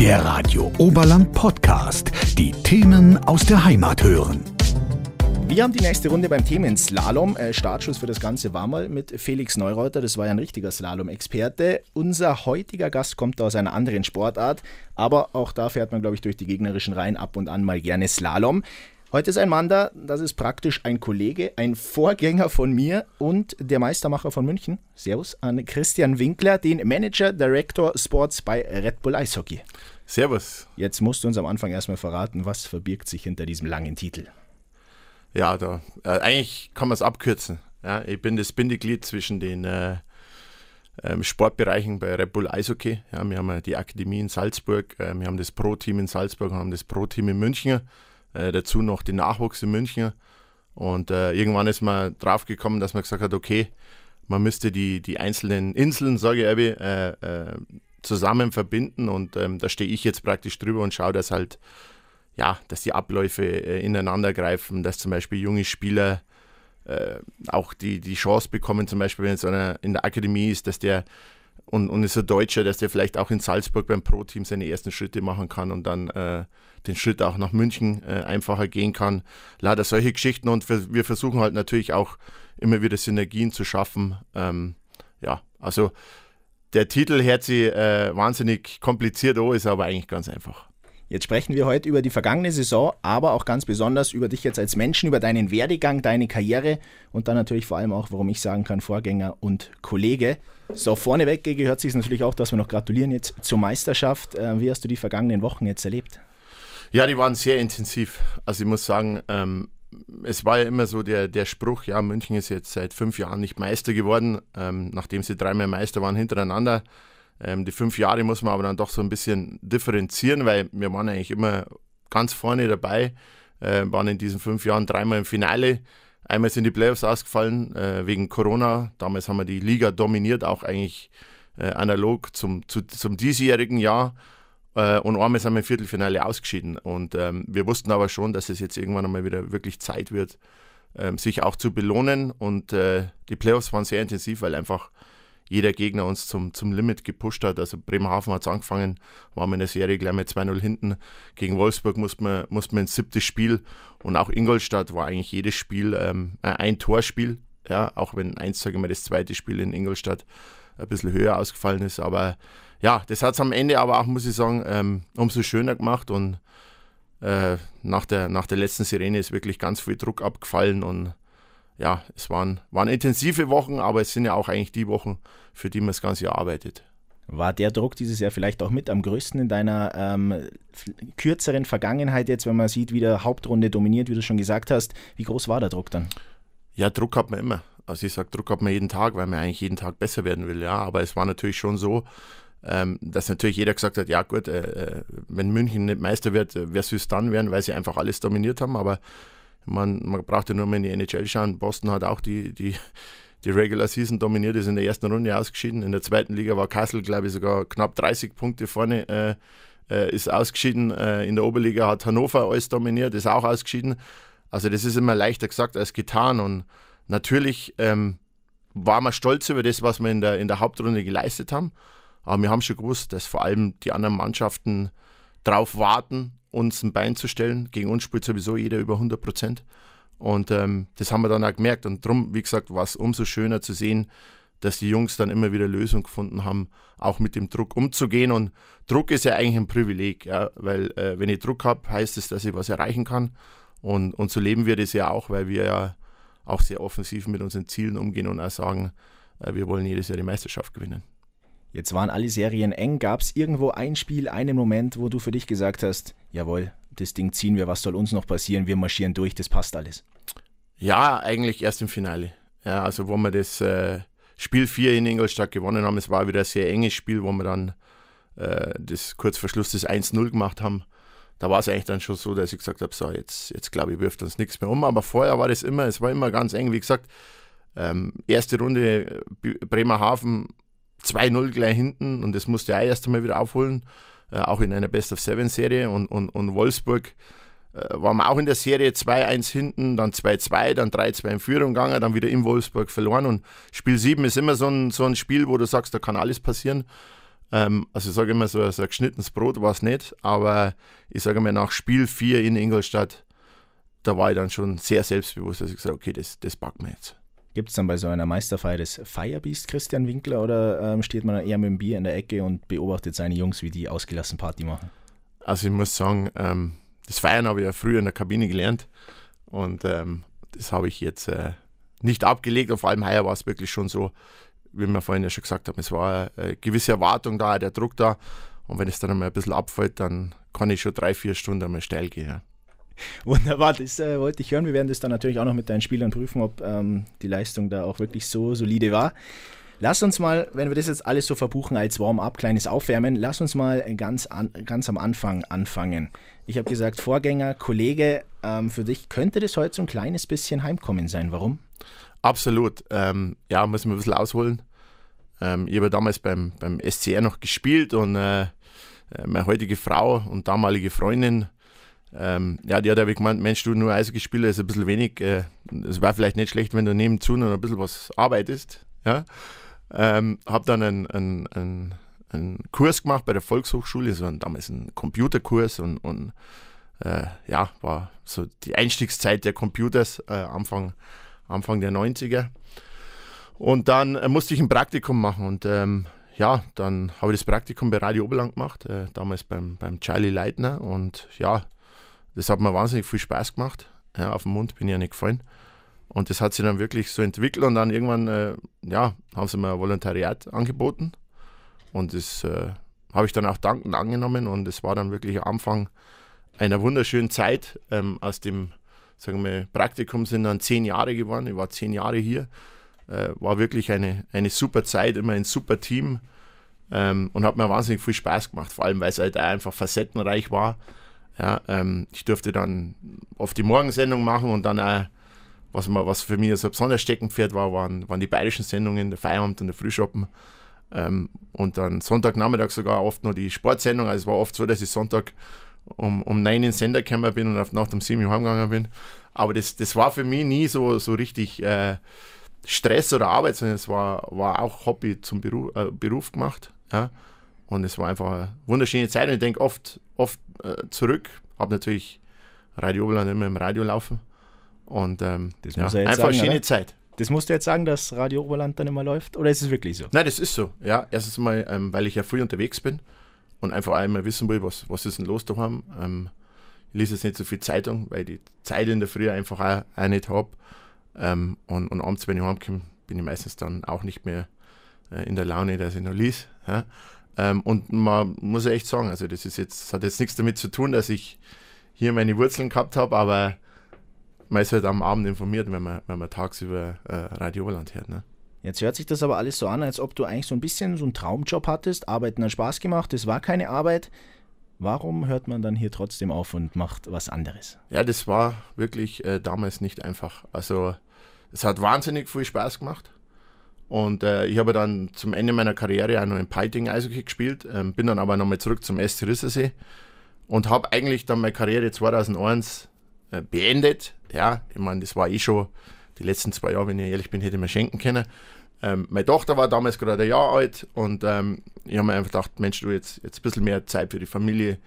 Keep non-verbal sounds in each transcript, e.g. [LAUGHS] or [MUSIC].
Der Radio Oberland Podcast. Die Themen aus der Heimat hören. Wir haben die nächste Runde beim Themenslalom. Äh, Startschuss für das Ganze war mal mit Felix Neureuter. Das war ja ein richtiger Slalom-Experte. Unser heutiger Gast kommt aus einer anderen Sportart, aber auch da fährt man, glaube ich, durch die gegnerischen Reihen ab und an mal gerne Slalom. Heute ist ein Mann da, das ist praktisch ein Kollege, ein Vorgänger von mir und der Meistermacher von München. Servus an Christian Winkler, den Manager Director Sports bei Red Bull Eishockey. Servus. Jetzt musst du uns am Anfang erstmal verraten, was verbirgt sich hinter diesem langen Titel. Ja, da, äh, eigentlich kann man es abkürzen. Ja, ich bin das Bindeglied zwischen den äh, ähm, Sportbereichen bei Red Bull Eishockey. Ja, wir haben die Akademie in Salzburg, äh, wir haben das Pro-Team in Salzburg, wir haben das Pro-Team in München, äh, dazu noch den Nachwuchs in München. Und äh, irgendwann ist man drauf gekommen, dass man gesagt hat, okay, man müsste die, die einzelnen Inseln, sage ich Abby, äh, zusammen verbinden und ähm, da stehe ich jetzt praktisch drüber und schaue, dass halt, ja, dass die Abläufe äh, ineinander greifen, dass zum Beispiel junge Spieler äh, auch die, die Chance bekommen, zum Beispiel, wenn es in der Akademie ist, dass der und, und ist ein Deutscher, dass der vielleicht auch in Salzburg beim Pro-Team seine ersten Schritte machen kann und dann äh, den Schritt auch nach München äh, einfacher gehen kann. Leider solche Geschichten und wir, wir, versuchen halt natürlich auch immer wieder Synergien zu schaffen. Ähm, ja, also der Titel hört sich äh, wahnsinnig kompliziert an, ist aber eigentlich ganz einfach. Jetzt sprechen wir heute über die vergangene Saison, aber auch ganz besonders über dich jetzt als Menschen, über deinen Werdegang, deine Karriere und dann natürlich vor allem auch, warum ich sagen kann, Vorgänger und Kollege. So, vorneweg gehört sich natürlich auch, dass wir noch gratulieren jetzt zur Meisterschaft. Äh, wie hast du die vergangenen Wochen jetzt erlebt? Ja, die waren sehr intensiv. Also ich muss sagen, ähm, es war ja immer so der, der Spruch, ja, München ist jetzt seit fünf Jahren nicht Meister geworden, ähm, nachdem sie dreimal Meister waren hintereinander. Ähm, die fünf Jahre muss man aber dann doch so ein bisschen differenzieren, weil wir waren eigentlich immer ganz vorne dabei, äh, waren in diesen fünf Jahren dreimal im Finale. Einmal sind die Playoffs ausgefallen äh, wegen Corona. Damals haben wir die Liga dominiert, auch eigentlich äh, analog zum, zu, zum diesjährigen Jahr. Äh, und einmal sind wir im Viertelfinale ausgeschieden. Und ähm, wir wussten aber schon, dass es jetzt irgendwann einmal wieder wirklich Zeit wird, ähm, sich auch zu belohnen. Und äh, die Playoffs waren sehr intensiv, weil einfach jeder Gegner uns zum, zum Limit gepusht hat. Also Bremerhaven hat es angefangen, waren wir in der Serie gleich mit 2-0 hinten. Gegen Wolfsburg musste man, musste man ins siebte Spiel. Und auch Ingolstadt war eigentlich jedes Spiel ähm, ein Torspiel. Ja, auch wenn eins, sage ich mal, das zweite Spiel in Ingolstadt ein bisschen höher ausgefallen ist. Aber ja, das hat es am Ende aber auch, muss ich sagen, ähm, umso schöner gemacht und äh, nach, der, nach der letzten Sirene ist wirklich ganz viel Druck abgefallen und ja, es waren, waren intensive Wochen, aber es sind ja auch eigentlich die Wochen, für die man das ganze Jahr arbeitet. War der Druck dieses Jahr vielleicht auch mit am größten in deiner ähm, kürzeren Vergangenheit jetzt, wenn man sieht, wie der Hauptrunde dominiert, wie du schon gesagt hast? Wie groß war der Druck dann? Ja, Druck hat man immer. Also ich sage, Druck hat man jeden Tag, weil man eigentlich jeden Tag besser werden will, ja. Aber es war natürlich schon so, ähm, dass natürlich jeder gesagt hat, ja gut, äh, äh wenn München nicht Meister wird, äh, wer soll es dann werden, weil sie einfach alles dominiert haben, aber man, man braucht ja nur mal in die NHL schauen, Boston hat auch die, die, die Regular Season dominiert, ist in der ersten Runde ausgeschieden, in der zweiten Liga war Kassel, glaube ich, sogar knapp 30 Punkte vorne, äh, äh, ist ausgeschieden, äh, in der Oberliga hat Hannover alles dominiert, ist auch ausgeschieden, also das ist immer leichter gesagt als getan. Und natürlich ähm, war man stolz über das, was wir in der, in der Hauptrunde geleistet haben, aber wir haben schon gewusst, dass vor allem die anderen Mannschaften darauf warten, uns ein Bein zu stellen. Gegen uns spielt sowieso jeder über 100 Prozent. Und ähm, das haben wir dann auch gemerkt. Und darum, wie gesagt, war es umso schöner zu sehen, dass die Jungs dann immer wieder Lösungen gefunden haben, auch mit dem Druck umzugehen. Und Druck ist ja eigentlich ein Privileg, ja, weil äh, wenn ich Druck habe, heißt es, dass ich was erreichen kann. Und, und so leben wir das ja auch, weil wir ja auch sehr offensiv mit unseren Zielen umgehen und auch sagen, äh, wir wollen jedes Jahr die Meisterschaft gewinnen. Jetzt waren alle Serien eng. Gab es irgendwo ein Spiel, einen Moment, wo du für dich gesagt hast, jawohl, das Ding ziehen wir, was soll uns noch passieren? Wir marschieren durch, das passt alles. Ja, eigentlich erst im Finale. Ja, also wo wir das äh, Spiel 4 in Ingolstadt gewonnen haben, es war wieder ein sehr enges Spiel, wo wir dann äh, das kurz vor Schluss das 1-0 gemacht haben. Da war es eigentlich dann schon so, dass ich gesagt habe, so jetzt, jetzt glaube ich, wirft uns nichts mehr um. Aber vorher war das immer, es war immer ganz eng. Wie gesagt, ähm, erste Runde äh, Bremerhaven 2-0 gleich hinten und das musste er erst einmal wieder aufholen, äh, auch in einer Best-of-Seven-Serie und, und, und Wolfsburg äh, waren wir auch in der Serie 2-1 hinten, dann 2-2, dann 3-2 in Führung gegangen, dann wieder in Wolfsburg verloren und Spiel 7 ist immer so ein, so ein Spiel, wo du sagst, da kann alles passieren. Ähm, also ich sage immer, so, so ein geschnittenes Brot war es nicht, aber ich sage mal, nach Spiel 4 in Ingolstadt, da war ich dann schon sehr selbstbewusst, dass ich gesagt okay, das, das packen wir jetzt. Gibt es dann bei so einer Meisterfeier das Firebeast Christian Winkler oder ähm, steht man eher mit dem Bier in der Ecke und beobachtet seine Jungs, wie die ausgelassen Party machen? Also ich muss sagen, ähm, das Feiern habe ich ja früher in der Kabine gelernt und ähm, das habe ich jetzt äh, nicht abgelegt und vor allem heuer war es wirklich schon so, wie wir vorhin ja schon gesagt haben, es war eine gewisse Erwartung da, der Druck da und wenn es dann einmal ein bisschen abfällt, dann kann ich schon drei, vier Stunden einmal steil gehen. Ja. [LAUGHS] Wunderbar, das äh, wollte ich hören. Wir werden das dann natürlich auch noch mit deinen Spielern prüfen, ob ähm, die Leistung da auch wirklich so solide war. Lass uns mal, wenn wir das jetzt alles so verbuchen als Warm-up, kleines Aufwärmen, lass uns mal ganz, an, ganz am Anfang anfangen. Ich habe gesagt, Vorgänger, Kollege, ähm, für dich könnte das heute so ein kleines bisschen Heimkommen sein. Warum? Absolut. Ähm, ja, muss man ein bisschen ausholen. Ähm, ich habe damals beim, beim SCR noch gespielt und äh, äh, meine heutige Frau und damalige Freundin ähm, ja, die hat aber gemeint, Mensch, du nur Eishockey spielen ist ein bisschen wenig. Äh, es äh, war vielleicht nicht schlecht, wenn du nebenzu noch ein bisschen was arbeitest. Ja? Ähm, habe dann einen, einen, einen, einen, Kurs gemacht bei der Volkshochschule, so ein, damals ein Computerkurs und, und äh, ja, war so die Einstiegszeit der Computers, äh, Anfang, Anfang der 90er. Und dann äh, musste ich ein Praktikum machen und ähm, ja, dann habe ich das Praktikum bei Radio Oberland gemacht, äh, damals beim, beim Charlie Leitner und ja, das hat mir wahnsinnig viel Spaß gemacht. Ja, auf den Mund bin ich ja nicht gefallen. Und das hat sich dann wirklich so entwickelt und dann irgendwann, äh, ja, haben sie mir ein Volontariat angeboten. Und das äh, habe ich dann auch dankend angenommen und es war dann wirklich Anfang einer wunderschönen Zeit. Ähm, aus dem, sagen wir, Praktikum sind dann zehn Jahre geworden. Ich war zehn Jahre hier. Äh, war wirklich eine, eine super Zeit, immer ein super Team ähm, und hat mir wahnsinnig viel Spaß gemacht, vor allem weil es halt einfach facettenreich war. Ja, ähm, ich durfte dann oft die Morgensendung machen und dann auch, was, man, was für mich so besonders Steckenpferd war, waren, waren die bayerischen Sendungen, der Feierabend und der Frühschoppen. Ähm, und dann Sonntagnachmittag sogar oft noch die Sportsendung. Also es war oft so, dass ich Sonntag um, um 9 in den Sender gekommen bin und auf Nacht um 7 Uhr heimgegangen bin. Aber das, das war für mich nie so, so richtig äh, Stress oder Arbeit, sondern es war, war auch Hobby zum Beruf, äh, Beruf gemacht. Ja. Und es war einfach eine wunderschöne Zeit. Und ich denke oft, oft äh, zurück, habe natürlich Radio Oberland immer im Radio laufen. Und ähm, das ja, einfach sagen, eine schöne oder? Zeit. Das musst du jetzt sagen, dass Radio Oberland dann immer läuft? Oder ist es wirklich so? Nein, das ist so. Ja, erstens mal, ähm, weil ich ja früh unterwegs bin und einfach einmal wissen will, was, was ist denn los da haben. Ähm, ich lese jetzt nicht so viel Zeitung, weil ich die Zeit in der Früh einfach auch, auch nicht habe. Ähm, und, und abends, wenn ich heimkomme, bin ich meistens dann auch nicht mehr äh, in der Laune, dass ich noch lese. Ja? Ähm, und man muss echt sagen, also das ist jetzt, das hat jetzt nichts damit zu tun, dass ich hier meine Wurzeln gehabt habe, aber man ist halt am Abend informiert, wenn man, wenn man tagsüber äh, Radio Oberland hört. Ne? Jetzt hört sich das aber alles so an, als ob du eigentlich so ein bisschen so einen Traumjob hattest, Arbeiten hat Spaß gemacht, es war keine Arbeit. Warum hört man dann hier trotzdem auf und macht was anderes? Ja, das war wirklich äh, damals nicht einfach. Also es hat wahnsinnig viel Spaß gemacht. Und äh, ich habe dann zum Ende meiner Karriere auch noch in Peiting Eishockey gespielt, ähm, bin dann aber nochmal zurück zum SC Rissersee und habe eigentlich dann meine Karriere 2001 äh, beendet. Ja, ich meine, das war eh schon die letzten zwei Jahre, wenn ich ehrlich bin, hätte ich mir schenken können. Ähm, meine Tochter war damals gerade ein Jahr alt und ähm, ich habe mir einfach gedacht, Mensch, du jetzt, jetzt ein bisschen mehr Zeit für die Familie.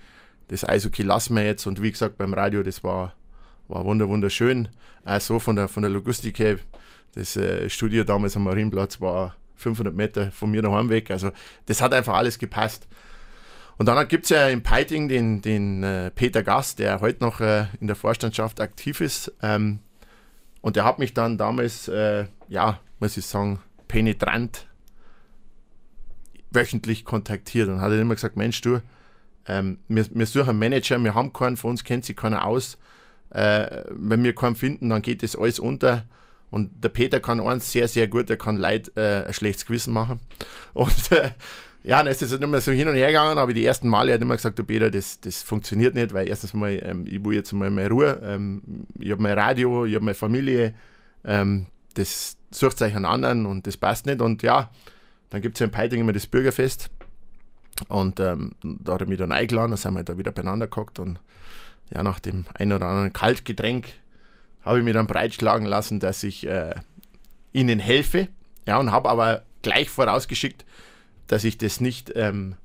Das Eishockey lassen wir jetzt und wie gesagt beim Radio, das war, war wunderschön. Also von der, von der Logistik her das äh, Studio damals am Marienplatz war 500 Meter von mir daheim weg. Also das hat einfach alles gepasst. Und dann gibt es ja in Peiting den, den äh, Peter Gast, der heute noch äh, in der Vorstandschaft aktiv ist. Ähm, und der hat mich dann damals, äh, ja, muss ich sagen, penetrant wöchentlich kontaktiert und hat dann immer gesagt, Mensch, du, ähm, wir, wir suchen einen Manager, wir haben keinen, von uns kennt sich keiner aus. Äh, wenn wir keinen finden, dann geht das alles unter. Und der Peter kann eins sehr, sehr gut, er kann Leid äh, ein schlechtes Gewissen machen. [LAUGHS] Und äh, ja, dann ist es halt immer so hin und her gegangen, aber die ersten Male hat er immer gesagt, der Peter, das, das funktioniert nicht, weil erstens mal, ähm, ich will jetzt mal mehr Ruhe, ähm, ich habe mein Radio, ich habe meine Familie, ähm, das sucht euch einen anderen und das passt nicht. Und ja, dann gibt es ja in Peiting immer das Bürgerfest. Und ähm, da hat er mich dann eingeladen, dann sind wir da wieder beieinander gehockt und ja, nach dem einen oder anderen Kaltgetränk habe ich mir dann breitschlagen lassen, dass ich äh, ihnen helfe. Ja, und habe aber gleich vorausgeschickt, dass ich das nicht, ähm,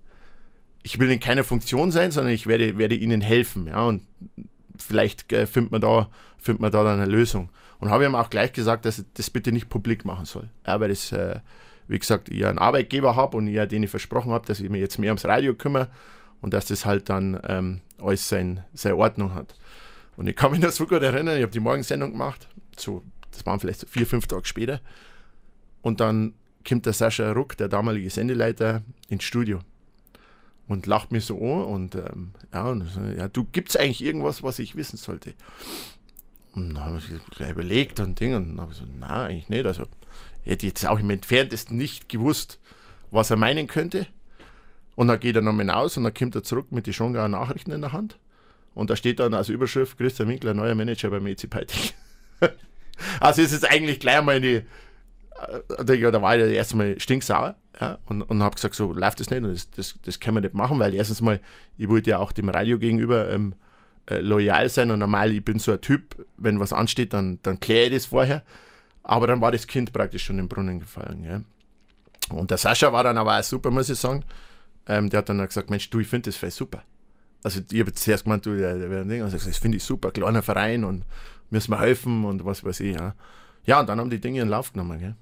ich will in keiner Funktion sein, sondern ich werde, werde ihnen helfen. Ja, und vielleicht äh, findet, man da, findet man da dann eine Lösung. Und habe ihm auch gleich gesagt, dass ich das bitte nicht publik machen soll. Ja, weil das, äh, wie gesagt, ich einen Arbeitgeber habe und ich denen versprochen habe, dass ich mich jetzt mehr ums Radio kümmere und dass das halt dann ähm, alles sein, seine Ordnung hat. Und ich kann mich noch so gut erinnern, ich habe die Morgensendung gemacht, so, das waren vielleicht so vier, fünf Tage später. Und dann kommt der Sascha Ruck, der damalige Sendeleiter, ins Studio und lacht mich so an und ähm, ja, und ja, du gibt's eigentlich irgendwas, was ich wissen sollte? Und dann habe ich gleich überlegt und Ding und habe ich so, nein, eigentlich nicht. Also ich hätte jetzt auch im Entferntesten nicht gewusst, was er meinen könnte. Und dann geht er nochmal hinaus und dann kommt er zurück mit den Schongauer Nachrichten in der Hand. Und da steht dann als Überschrift Christian Winkler, neuer Manager beim EC Peiting. [LAUGHS] also ist es eigentlich gleich mal in die, äh, da war ich erstmal stinksauer ja, und, und habe gesagt, so läuft das nicht und das, das, das können wir nicht machen, weil erstens mal, ich wollte ja auch dem Radio gegenüber ähm, äh, loyal sein und normal, ich bin so ein Typ, wenn was ansteht, dann, dann kläre ich das vorher. Aber dann war das Kind praktisch schon im Brunnen gefallen. Ja. Und der Sascha war dann aber auch super, muss ich sagen. Ähm, der hat dann gesagt, Mensch, du, ich finde das voll super. Also ich habe zuerst gemeint, du, der, der, der, also, das finde ich super, kleiner Verein und müssen wir helfen und was weiß ich. Ja, ja und dann haben die Dinge in Lauf genommen. Gell.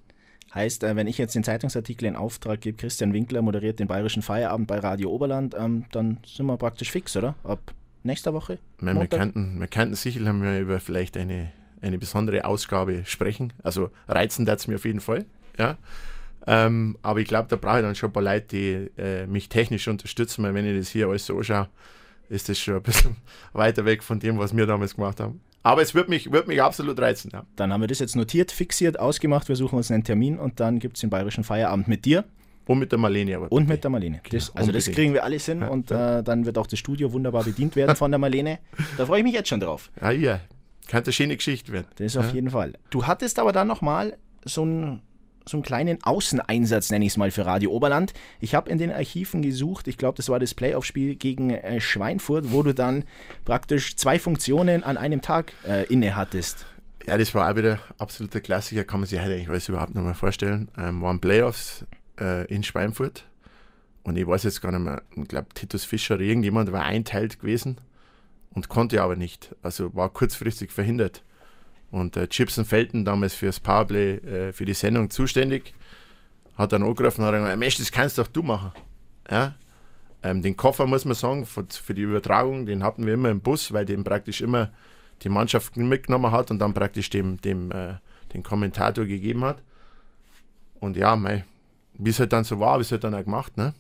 Heißt, äh, wenn ich jetzt den Zeitungsartikel in Auftrag gebe, Christian Winkler moderiert den bayerischen Feierabend bei Radio Oberland, ähm, dann sind wir praktisch fix, oder? Ab nächster Woche? Meine, wir, könnten, wir könnten sicher wir über vielleicht eine, eine besondere Ausgabe sprechen. Also reizen das mir auf jeden Fall. Ja. Ähm, aber ich glaube, da brauche ich dann schon ein paar Leute, die äh, mich technisch unterstützen, weil wenn ich das hier alles so anschaue, ist das schon ein bisschen [LAUGHS] weiter weg von dem, was wir damals gemacht haben. Aber es wird mich, wird mich absolut reizen. Ja. Dann haben wir das jetzt notiert, fixiert, ausgemacht. Wir suchen uns einen Termin und dann gibt es den bayerischen Feierabend mit dir. Und mit der Marlene. Aber und mit der Marlene. Das, also das kriegen wir alles hin ja, und äh, dann wird auch das Studio wunderbar bedient werden von der Marlene. Da freue ich mich jetzt schon drauf. Ja, ja. Könnte eine schöne Geschichte werden. Das auf jeden Fall. Du hattest aber dann nochmal so ein so einen kleinen Außeneinsatz, nenne ich es mal, für Radio Oberland. Ich habe in den Archiven gesucht, ich glaube, das war das Playoff-Spiel gegen äh, Schweinfurt, wo du dann praktisch zwei Funktionen an einem Tag äh, inne. Ja, das war auch wieder absoluter Klassiker, kann man sich heute eigentlich alles überhaupt noch mal vorstellen. Ähm, waren Playoffs äh, in Schweinfurt und ich weiß jetzt gar nicht mehr, ich glaube, Titus Fischer oder irgendjemand war einteilt gewesen und konnte aber nicht. Also war kurzfristig verhindert. Und äh, Gibson Felton, damals fürs Powerplay, äh, für die Sendung zuständig, hat dann angerufen und hat gesagt, Mensch, das kannst doch du machen. Ja? Ähm, den Koffer, muss man sagen, für, für, die Übertragung, den hatten wir immer im Bus, weil den praktisch immer die Mannschaft mitgenommen hat und dann praktisch dem, dem äh, den Kommentator gegeben hat. Und ja, wie es halt dann so war, wie es halt dann auch gemacht. Ne?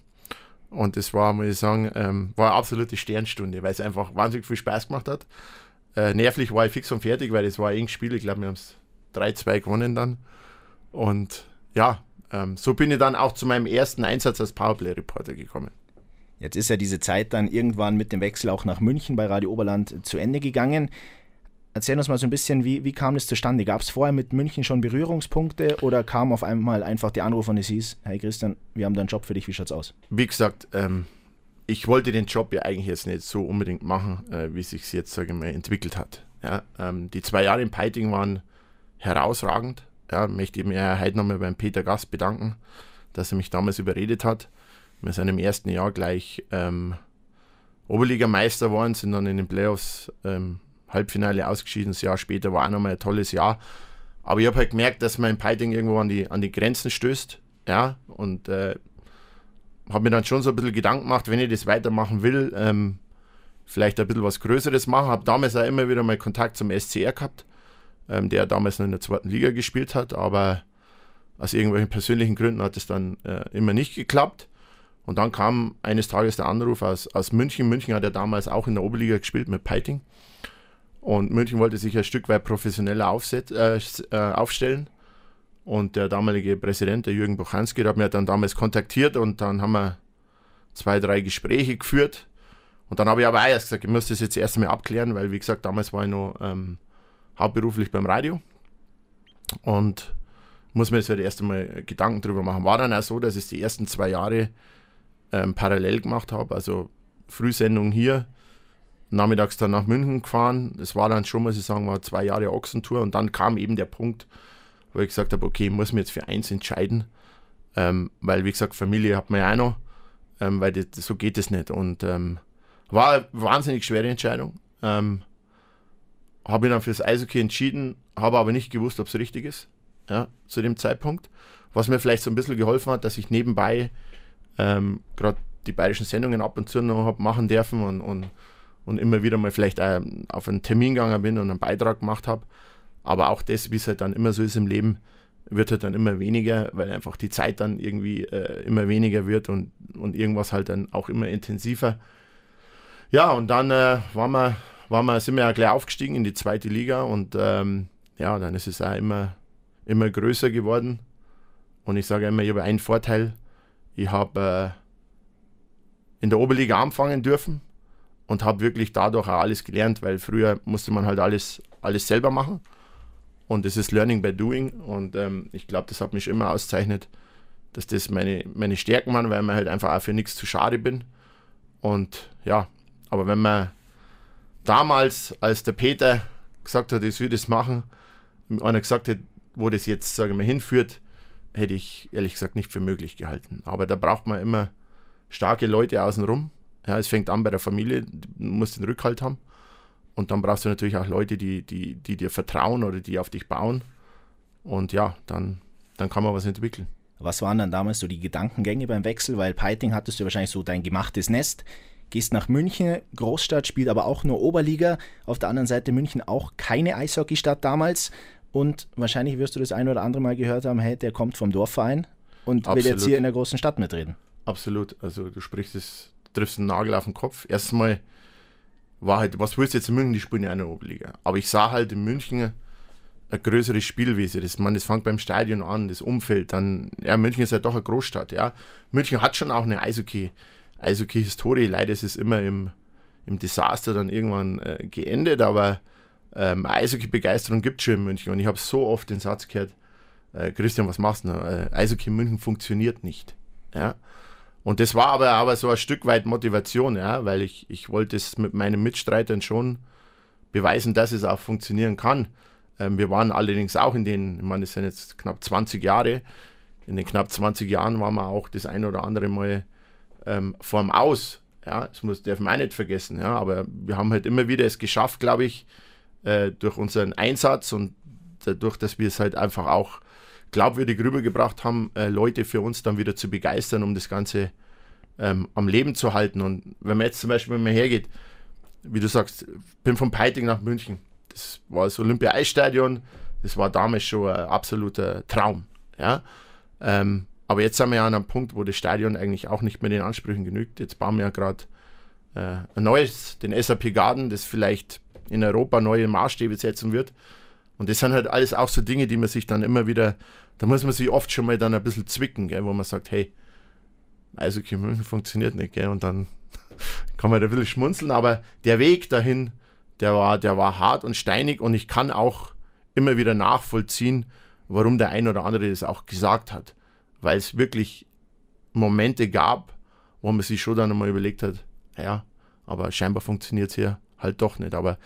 Und das war, muss ich sagen, ähm, war eine absolute Sternstunde, weil es einfach wahnsinnig viel Spaß gemacht hat. Äh, nervlich war ich fix und fertig, weil es war ein enges Spiel. Ich glaube, wir haben es 3-2 gewonnen dann. Und ja, ähm, so bin ich dann auch zu meinem ersten Einsatz als Powerplay-Reporter gekommen. Jetzt ist ja diese Zeit dann irgendwann mit dem Wechsel auch nach München bei Radio Oberland zu Ende gegangen. Erzähl uns mal so ein bisschen, wie, wie kam das zustande? Gab es vorher mit München schon Berührungspunkte oder kam auf einmal einfach der Anruf und es hieß, hey Christian, wir haben da einen Job für dich, wie schaut's aus? Wie gesagt, ähm, ich wollte den Job ja eigentlich jetzt nicht so unbedingt machen, äh, wie sich jetzt, sage ich mal, entwickelt hat. Ja, ähm, die zwei Jahre im Peiting waren herausragend. Ja, möchte ich mir heute nochmal beim Peter Gast bedanken, dass er mich damals überredet hat. Wir sind im ersten Jahr gleich ähm, Oberligameister geworden, sind dann in den Playoffs ähm, Halbfinale ausgeschieden. Das Jahr später war auch nochmal ein tolles Jahr. Aber ich habe halt gemerkt, dass mein Peiting irgendwo an die, an die Grenzen stößt. Ja, und äh, habe mir dann schon so ein bisschen Gedanken gemacht, wenn ich das weitermachen will, ähm, vielleicht ein bisschen was Größeres machen. Habe damals auch immer wieder mal Kontakt zum SCR gehabt, ähm, der damals noch in der zweiten Liga gespielt hat, aber aus irgendwelchen persönlichen Gründen hat es dann äh, immer nicht geklappt. Und dann kam eines Tages der Anruf aus, aus München. München hat ja damals auch in der Oberliga gespielt mit Peiting. Und München wollte sich ein Stück weit professioneller aufset, äh, äh aufstellen. Und der damalige Präsident, der Jürgen Buchanski, hat mir dann damals kontaktiert und dann haben wir zwei, drei Gespräche geführt. Und dann habe ich aber auch erst gesagt, ich muss das jetzt erst einmal abklären, weil wie gesagt, damals war ich noch ähm, hauptberuflich beim Radio und muss mir jetzt halt erst einmal Gedanken drüber machen. War dann auch so, dass ich die ersten zwei Jahre ähm, parallel gemacht habe, also Frühsendung hier, nachmittags dann nach München gefahren. Das war dann schon, muss ich sagen, war zwei Jahre Ochsentour und dann kam eben der Punkt, wo ich gesagt habe, okay, ich muss mich jetzt für eins entscheiden. Ähm, weil, wie gesagt, Familie hat man ja auch noch, ähm, weil das, so geht es nicht. Und ähm, war eine wahnsinnig schwere Entscheidung. Ähm, habe ich dann fürs Eishockey entschieden, habe aber nicht gewusst, ob es richtig ist, ja, zu dem Zeitpunkt. Was mir vielleicht so ein bisschen geholfen hat, dass ich nebenbei ähm, gerade die bayerischen Sendungen ab und zu noch habe machen dürfen und, und, und immer wieder mal vielleicht auf einen Termin gegangen bin und einen Beitrag gemacht habe. Aber auch das, wie es halt dann immer so ist im Leben, wird halt dann immer weniger, weil einfach die Zeit dann irgendwie äh, immer weniger wird und, und irgendwas halt dann auch immer intensiver. Ja, und dann äh, waren wir, waren wir, sind wir ja gleich aufgestiegen in die zweite Liga und ähm, ja, dann ist es auch immer, immer größer geworden. Und ich sage immer, ich habe einen Vorteil. Ich habe äh, in der Oberliga anfangen dürfen und habe wirklich dadurch auch alles gelernt, weil früher musste man halt alles, alles selber machen. Und das ist Learning by Doing. Und ähm, ich glaube, das hat mich immer auszeichnet, dass das meine, meine Stärken waren, weil man halt einfach auch für nichts zu schade bin. Und ja, aber wenn man damals, als der Peter gesagt hat, ich will das machen, einer gesagt hat, wo das jetzt, sage ich mal, hinführt, hätte ich ehrlich gesagt nicht für möglich gehalten. Aber da braucht man immer starke Leute außenrum. Ja, es fängt an bei der Familie, du musst den Rückhalt haben. Und dann brauchst du natürlich auch Leute, die, die, die dir vertrauen oder die auf dich bauen. Und ja, dann, dann kann man was entwickeln. Was waren dann damals so die Gedankengänge beim Wechsel? Weil Peiting hattest du wahrscheinlich so dein gemachtes Nest. Gehst nach München, Großstadt, spielt aber auch nur Oberliga. Auf der anderen Seite München auch keine Eishockeystadt damals. Und wahrscheinlich wirst du das ein oder andere Mal gehört haben, hey, der kommt vom Dorfverein und Absolut. will jetzt hier in der großen Stadt mitreden. Absolut. Also du sprichst es, triffst einen Nagel auf den Kopf. Erstmal war halt, was willst du jetzt in München, die spielen ja auch der Oberliga. Aber ich sah halt in München ein größeres Spielwesen. Das, man, das fängt beim Stadion an, das Umfeld. Dann, ja, München ist ja doch eine Großstadt, ja. München hat schon auch eine Eishockey, Eishockey-Historie. Leider ist es immer im, im Desaster dann irgendwann äh, geendet, aber ähm, Eishockey-Begeisterung gibt es schon in München. Und ich habe so oft den Satz gehört, äh, Christian, was machst du? Äh, Eishockey in München funktioniert nicht. Ja. Und das war aber, aber so ein Stück weit Motivation, ja, weil ich, ich wollte es mit meinen Mitstreitern schon beweisen, dass es auch funktionieren kann. Ähm, wir waren allerdings auch in den, ich meine, das sind jetzt knapp 20 Jahre, in den knapp 20 Jahren waren wir auch das ein oder andere Mal ähm, vorm Aus. Ja, das muss, darf man auch nicht vergessen. Ja, aber wir haben halt immer wieder es geschafft, glaube ich, äh, durch unseren Einsatz und dadurch, dass wir es halt einfach auch glaubwürdig rübergebracht haben, äh, Leute für uns dann wieder zu begeistern, um das Ganze ähm, am Leben zu halten. Und wenn man jetzt zum Beispiel, man hergeht, wie du sagst, bin von Peiting nach München. Das war das Olympia-Eisstadion. Das war damals schon ein absoluter Traum. Ja? Ähm, aber jetzt sind wir ja an einem Punkt, wo das Stadion eigentlich auch nicht mehr den Ansprüchen genügt. Jetzt bauen wir ja gerade äh, ein neues, den SAP Garden, das vielleicht in Europa neue Maßstäbe setzen wird. Und das sind halt alles auch so Dinge, die man sich dann immer wieder, da muss man sich oft schon mal dann ein bisschen zwicken, gell, wo man sagt, hey, Eishockey München funktioniert nicht, gell, und dann [LAUGHS] kann man da ein bisschen schmunzeln, aber der Weg dahin, der war, der war hart und steinig und ich kann auch immer wieder nachvollziehen, warum der ein oder andere das auch gesagt hat. Weil es wirklich Momente gab, wo man sich schon dann einmal überlegt hat, ja, aber scheinbar funktioniert es hier halt doch nicht. Aber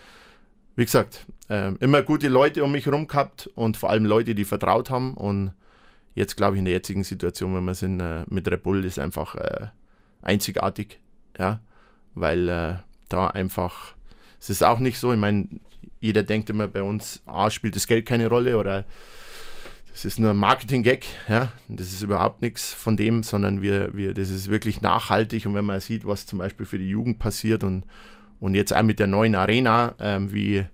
wie gesagt, äh, immer gute Leute um mich herum gehabt und vor allem Leute, die vertraut haben. Und jetzt glaube ich in der jetzigen Situation, wenn wir sind äh, mit Red Bull, ist einfach äh, einzigartig. Ja, weil äh, da einfach, es ist auch nicht so, ich meine, jeder denkt immer bei uns, A, spielt das Geld keine Rolle oder das ist nur ein Marketing-Gag, ja, das ist überhaupt nichts von dem, sondern wir, wir, das ist wirklich nachhaltig und wenn man sieht, was zum Beispiel für die Jugend passiert und, und jetzt auch mit der neuen Arena, ähm, wie,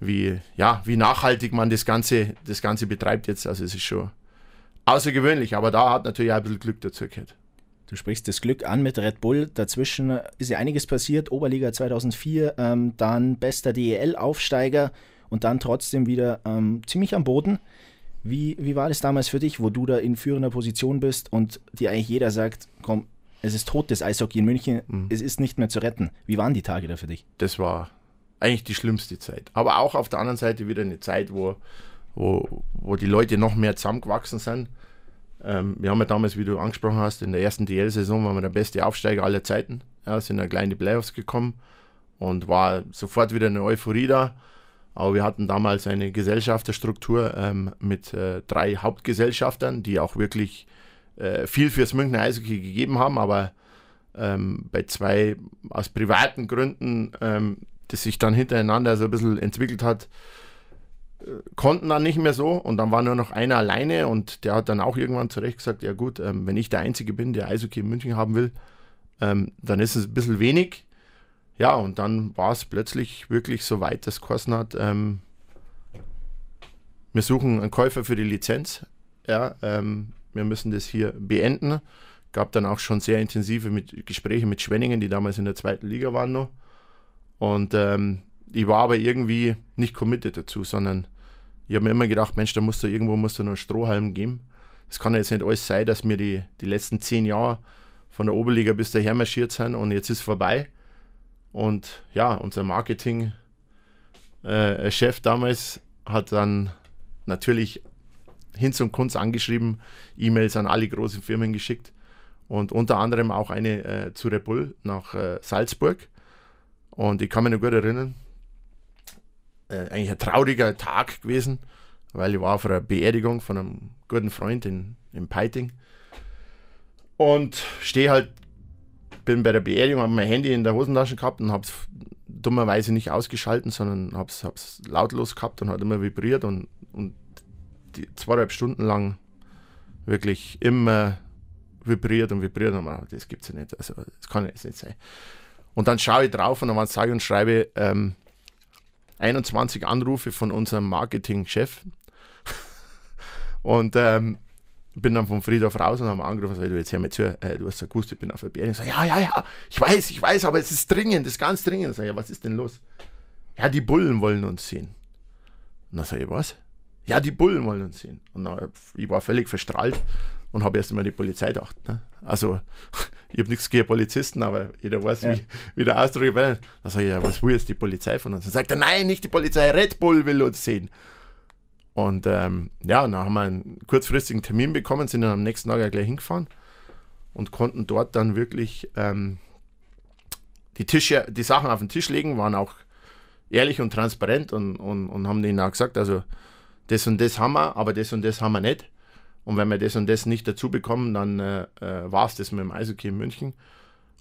wie, ja, wie nachhaltig man das Ganze, das Ganze betreibt jetzt. Also es ist schon außergewöhnlich, aber da hat natürlich auch ein bisschen Glück dazu gehört. Du sprichst das Glück an mit Red Bull. Dazwischen ist ja einiges passiert. Oberliga 2004, ähm, dann bester DEL-Aufsteiger und dann trotzdem wieder ähm, ziemlich am Boden. Wie, wie war das damals für dich, wo du da in führender Position bist und dir eigentlich jeder sagt, komm, es ist tot, das Eishockey in München, mhm. es ist nicht mehr zu retten. Wie waren die Tage da für dich? Das war eigentlich die schlimmste Zeit. Aber auch auf der anderen Seite wieder eine Zeit, wo, wo, wo die Leute noch mehr zusammengewachsen sind. Ähm, wir haben ja damals, wie du angesprochen hast, in der ersten DL-Saison waren wir der beste Aufsteiger aller Zeiten. Ja, sind in kleine Playoffs gekommen und war sofort wieder eine Euphorie da. Aber wir hatten damals eine Gesellschafterstruktur ähm, mit äh, drei Hauptgesellschaftern, die auch wirklich äh, viel fürs Münchner Eishockey gegeben haben, aber ähm, bei zwei aus privaten Gründen, ähm, das sich dann hintereinander so ein bisschen entwickelt hat, äh, konnten dann nicht mehr so und dann war nur noch einer alleine und der hat dann auch irgendwann zurecht gesagt, ja gut, ähm, wenn ich der Einzige bin, der Eishockey in München haben will, ähm, dann ist es ein bisschen wenig. Ja, und dann war es plötzlich wirklich so weit, dass Kosten hat, ähm, wir suchen einen Käufer für die Lizenz. Ja, ähm, wir müssen das hier beenden. Gab dann auch schon sehr intensive mit, Gespräche mit Schwenningen, die damals in der zweiten Liga waren noch. Und ähm, ich war aber irgendwie nicht committed dazu, sondern ich habe mir immer gedacht, Mensch, da musst du irgendwo musst du noch einen Strohhalm geben. Es kann ja jetzt nicht alles sein, dass wir die, die letzten zehn Jahre von der Oberliga bis daher marschiert sind und jetzt ist vorbei. Und ja, unser Marketing-Chef äh, damals hat dann natürlich Hinz und Kunz angeschrieben, E-Mails an alle großen Firmen geschickt und unter anderem auch eine äh, zu Red Bull nach äh, Salzburg. Und ich kann mich noch gut erinnern, äh, eigentlich ein trauriger Tag gewesen, weil ich war auf einer Beerdigung von einem guten Freund in, in Peiting und stehe halt, bin bei der Beerdigung, habe mein Handy in der Hosentasche gehabt und habe es dummerweise nicht ausgeschalten, sondern habe es lautlos gehabt und hat immer vibriert und, und die zweieinhalb Stunden lang wirklich immer vibriert und vibriert und man, das gibt es ja nicht, also das kann jetzt nicht sein. Und dann schaue ich drauf und dann sage ich und schreibe ähm, 21 Anrufe von unserem Marketingchef [LAUGHS] und ähm, bin dann vom Friedhof raus und habe angerufen, weil du jetzt hör mir zu, äh, du hast ja gewusst, ich bin auf der Beerdigung. Ich ja, ja, ja, ich weiß, ich weiß, aber es ist dringend, es ist ganz dringend. Ich sage, ja, was ist denn los? Ja, die Bullen wollen uns sehen. Und dann sage ich, was? Ja, die Bullen wollen uns sehen. Und dann, ich war völlig verstrahlt und habe erst einmal die Polizei gedacht. Ne? Also, [LAUGHS] ich habe nichts gegen Polizisten, aber jeder weiß, ja. wie, wie der Ausdruck ist. Dann sage ich, ja, was will jetzt die Polizei von uns? Dann sagt er, nein, nicht die Polizei, Red Bull will uns sehen. Und ähm, ja, dann haben wir einen kurzfristigen Termin bekommen, sind dann am nächsten Tag gleich hingefahren und konnten dort dann wirklich ähm, die Tische, die Sachen auf den Tisch legen, waren auch ehrlich und transparent und, und, und haben denen auch gesagt, also das und das haben wir, aber das und das haben wir nicht. Und wenn wir das und das nicht dazu bekommen, dann äh, äh war es das mit dem Eishockey in München.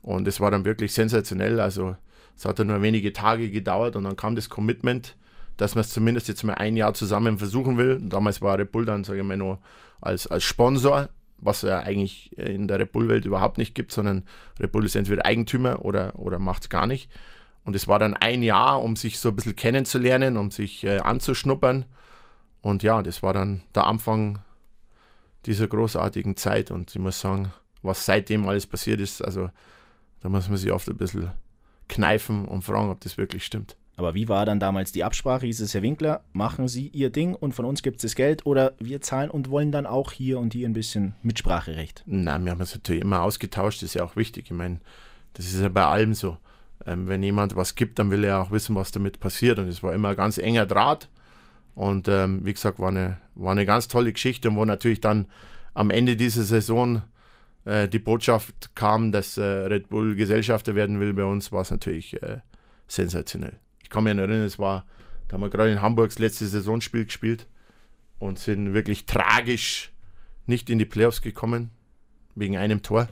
Und es war dann wirklich sensationell. Also es hat dann nur wenige Tage gedauert und dann kam das Commitment dass man es zumindest jetzt mal ein Jahr zusammen versuchen will. Damals war Red Bull dann, sage ich mal, noch als, als Sponsor, was ja eigentlich in der Red Bull-Welt überhaupt nicht gibt, sondern Red Bull ist entweder Eigentümer oder, oder macht es gar nicht. Und es war dann ein Jahr, um sich so ein bisschen kennenzulernen, um sich äh, anzuschnuppern. Und ja, das war dann der Anfang dieser großartigen Zeit. Und ich muss sagen, was seitdem alles passiert ist, also da muss man sich oft ein bisschen kneifen und fragen, ob das wirklich stimmt. Aber wie war dann damals die Absprache? Hieß es, Herr Winkler, machen Sie Ihr Ding und von uns gibt es das Geld oder wir zahlen und wollen dann auch hier und hier ein bisschen Mitspracherecht? Nein, wir haben es natürlich immer ausgetauscht, das ist ja auch wichtig. Ich meine, das ist ja bei allem so. Ähm, wenn jemand was gibt, dann will er auch wissen, was damit passiert. Und es war immer ein ganz enger Draht. Und ähm, wie gesagt, war eine, war eine ganz tolle Geschichte und wo natürlich dann am Ende dieser Saison äh, die Botschaft kam, dass äh, Red Bull Gesellschafter werden will bei uns, war es natürlich äh, sensationell kann mich erinnern, es war, da haben wir gerade in Hamburg das letzte Saisonspiel gespielt und sind wirklich tragisch nicht in die Playoffs gekommen, wegen einem Tor.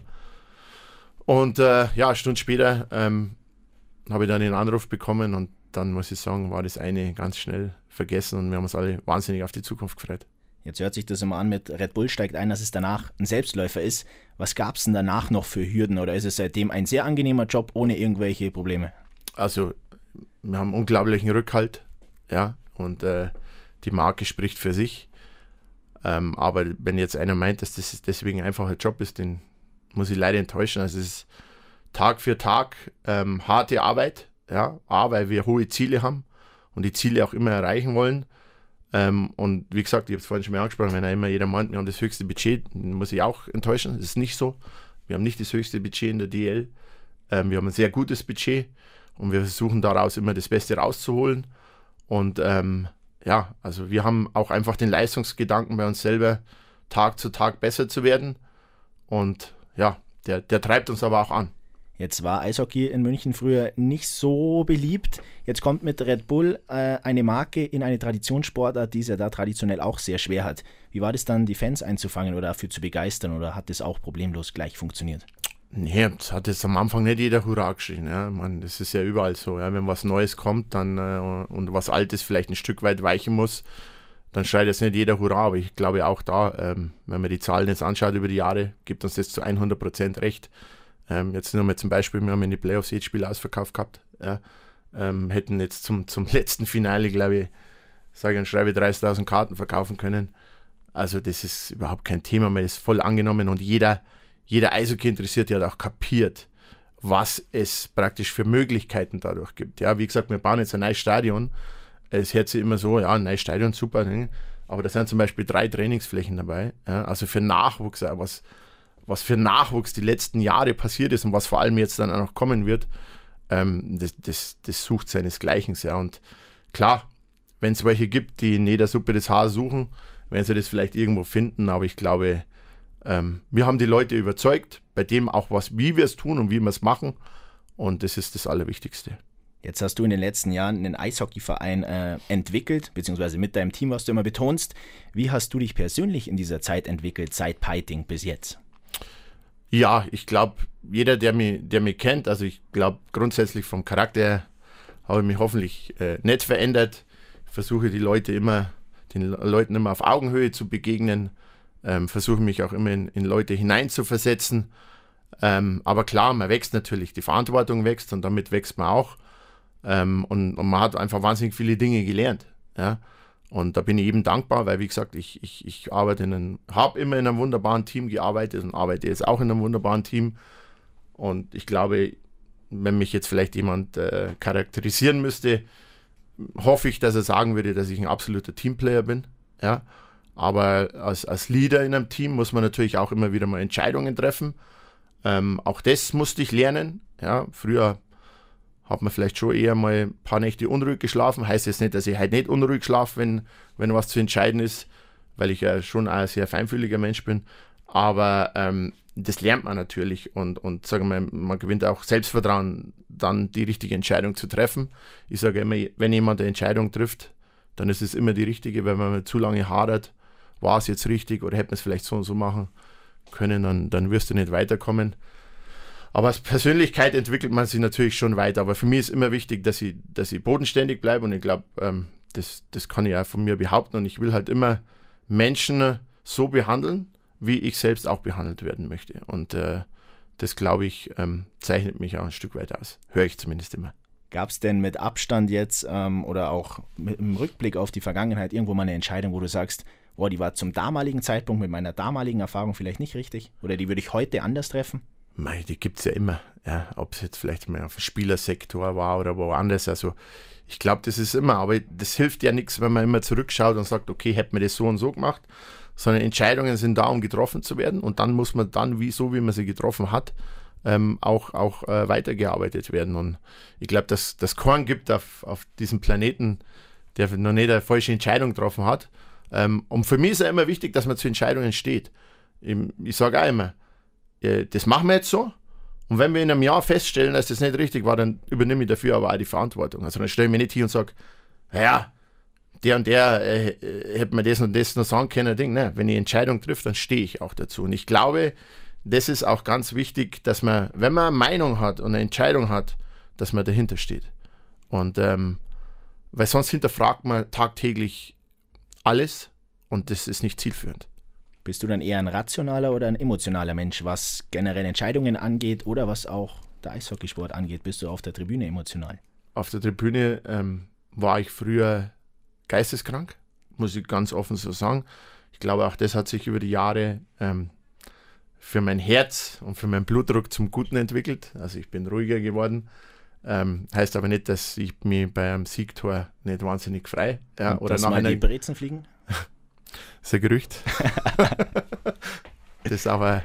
Und äh, ja, eine Stunde später ähm, habe ich dann den Anruf bekommen und dann muss ich sagen, war das eine ganz schnell vergessen und wir haben uns alle wahnsinnig auf die Zukunft gefreut. Jetzt hört sich das immer an mit Red Bull steigt ein, dass es danach ein Selbstläufer ist. Was gab es denn danach noch für Hürden oder ist es seitdem ein sehr angenehmer Job ohne irgendwelche Probleme? Also wir haben unglaublichen Rückhalt, ja, und äh, die Marke spricht für sich. Ähm, aber wenn jetzt einer meint, dass das deswegen einfach ein Job ist, den muss ich leider enttäuschen. Also es ist Tag für Tag ähm, harte Arbeit, ja, A, weil wir hohe Ziele haben und die Ziele auch immer erreichen wollen. Ähm, und wie gesagt, ich habe es vorhin schon mal angesprochen, wenn er immer jeder meint, wir haben das höchste Budget, muss ich auch enttäuschen. Das ist nicht so. Wir haben nicht das höchste Budget in der DL. Ähm, wir haben ein sehr gutes Budget und wir versuchen daraus immer das Beste rauszuholen. Und ähm, ja, also wir haben auch einfach den Leistungsgedanken bei uns selber, Tag zu Tag besser zu werden. Und ja, der, der treibt uns aber auch an. Jetzt war Eishockey in München früher nicht so beliebt. Jetzt kommt mit Red Bull äh, eine Marke in eine Traditionssportart, die es ja da traditionell auch sehr schwer hat. Wie war das dann, die Fans einzufangen oder dafür zu begeistern oder hat das auch problemlos gleich funktioniert? Nee, das hat jetzt am Anfang nicht jeder Hurra geschrien. Ja. Man, das ist ja überall so. Ja. Wenn was Neues kommt dann, äh, und was Altes vielleicht ein Stück weit weichen muss, dann schreit jetzt nicht jeder Hurra. Aber ich glaube auch da, ähm, wenn man die Zahlen jetzt anschaut über die Jahre, gibt uns das zu 100 Prozent recht. Ähm, jetzt nur mal zum Beispiel, wir haben in die Playoffs jedes Spiel ausverkauft gehabt. Ja. Ähm, hätten jetzt zum, zum [LAUGHS] letzten Finale, glaube ich, sage und schreibe 30.000 Karten verkaufen können. Also das ist überhaupt kein Thema man ist voll angenommen und jeder, jeder Eishockey interessiert hat auch kapiert, was es praktisch für Möglichkeiten dadurch gibt. Ja, wie gesagt, wir bauen jetzt ein neues Stadion. Es hört sich immer so, ja, ein neues Stadion, super, ne? aber da sind zum Beispiel drei Trainingsflächen dabei. Ja, also für Nachwuchs, was, was für Nachwuchs die letzten Jahre passiert ist und was vor allem jetzt dann auch noch kommen wird, ähm, das, das, das sucht seinesgleichen. Ja. Und klar, wenn es welche gibt, die in jeder Suppe das Haar suchen, werden sie das vielleicht irgendwo finden, aber ich glaube, ähm, wir haben die Leute überzeugt, bei dem auch was, wie wir es tun und wie wir es machen. Und das ist das Allerwichtigste. Jetzt hast du in den letzten Jahren einen Eishockeyverein äh, entwickelt, beziehungsweise mit deinem Team, was du immer betonst. Wie hast du dich persönlich in dieser Zeit entwickelt, seit Piting bis jetzt? Ja, ich glaube, jeder, der mich, der mich kennt, also ich glaube grundsätzlich vom Charakter her, habe ich mich hoffentlich äh, nicht verändert. Ich versuche die Leute immer, den Leuten immer auf Augenhöhe zu begegnen, ähm, versuche mich auch immer in, in Leute hineinzuversetzen. Ähm, aber klar, man wächst natürlich, die Verantwortung wächst und damit wächst man auch. Ähm, und, und, man hat einfach wahnsinnig viele Dinge gelernt. Ja? Und da bin ich eben dankbar, weil wie gesagt, ich, ich, ich arbeite in habe immer in einem wunderbaren Team gearbeitet und arbeite jetzt auch in einem wunderbaren Team. Und ich glaube, wenn mich jetzt vielleicht jemand äh, charakterisieren müsste, hoffe ich, dass er sagen würde, dass ich ein absoluter Teamplayer bin. Ja. Aber als, als Leader in einem Team muss man natürlich auch immer wieder mal Entscheidungen treffen. Ähm, auch das musste ich lernen. Ja. Früher hat man vielleicht schon eher mal ein paar Nächte unruhig geschlafen. Heißt jetzt nicht, dass ich halt nicht unruhig schlafe, wenn, wenn was zu entscheiden ist, weil ich ja schon ein sehr feinfühliger Mensch bin. Aber ähm, das lernt man natürlich und, und sagen wir, man gewinnt auch Selbstvertrauen, dann die richtige Entscheidung zu treffen. Ich sage immer, wenn jemand eine Entscheidung trifft, dann ist es immer die richtige, wenn man zu lange hadert, war es jetzt richtig oder hätte man es vielleicht so und so machen können, dann, dann wirst du nicht weiterkommen. Aber als Persönlichkeit entwickelt man sich natürlich schon weiter. Aber für mich ist immer wichtig, dass ich, dass ich bodenständig bleibe und ich glaube, ähm, das, das kann ich auch von mir behaupten. Und ich will halt immer Menschen so behandeln, wie ich selbst auch behandelt werden möchte. Und äh, das, glaube ich, ähm, zeichnet mich auch ein Stück weit aus. Höre ich zumindest immer. Gab es denn mit Abstand jetzt ähm, oder auch mit, im Rückblick auf die Vergangenheit irgendwo mal eine Entscheidung, wo du sagst, boah, die war zum damaligen Zeitpunkt mit meiner damaligen Erfahrung vielleicht nicht richtig oder die würde ich heute anders treffen? Mei, die gibt es ja immer. Ja, Ob es jetzt vielleicht mal auf dem Spielersektor war oder woanders. Also ich glaube, das ist immer, aber das hilft ja nichts, wenn man immer zurückschaut und sagt, okay, hätte man das so und so gemacht, sondern Entscheidungen sind da, um getroffen zu werden und dann muss man dann, wie so wie man sie getroffen hat, ähm, auch, auch äh, weitergearbeitet werden. Und ich glaube, dass das Korn gibt auf, auf diesem Planeten, der noch nicht eine falsche Entscheidung getroffen hat. Ähm, und für mich ist ja immer wichtig, dass man zu Entscheidungen steht. Ich, ich sage auch immer, äh, das machen wir jetzt so. Und wenn wir in einem Jahr feststellen, dass das nicht richtig war, dann übernehme ich dafür aber auch die Verantwortung. Also dann stelle ich mich nicht hier und sage, naja, der und der äh, äh, hätte mir das und das noch sagen können. Ding. Ne? Wenn ich Entscheidung trifft, dann stehe ich auch dazu. Und ich glaube, das ist auch ganz wichtig, dass man, wenn man eine Meinung hat und eine Entscheidung hat, dass man dahinter steht. Und ähm, weil sonst hinterfragt man tagtäglich alles und das ist nicht zielführend. Bist du dann eher ein rationaler oder ein emotionaler Mensch, was generell Entscheidungen angeht oder was auch der Eishockeysport angeht? Bist du auf der Tribüne emotional? Auf der Tribüne ähm, war ich früher geisteskrank, muss ich ganz offen so sagen. Ich glaube, auch das hat sich über die Jahre ähm, für mein Herz und für meinen Blutdruck zum Guten entwickelt. Also ich bin ruhiger geworden. Ähm, heißt aber nicht, dass ich mich bei einem Siegtor nicht wahnsinnig frei ja, oder nach mal die Brezen fliegen? Das ist ein Gerücht. [LAUGHS] das aber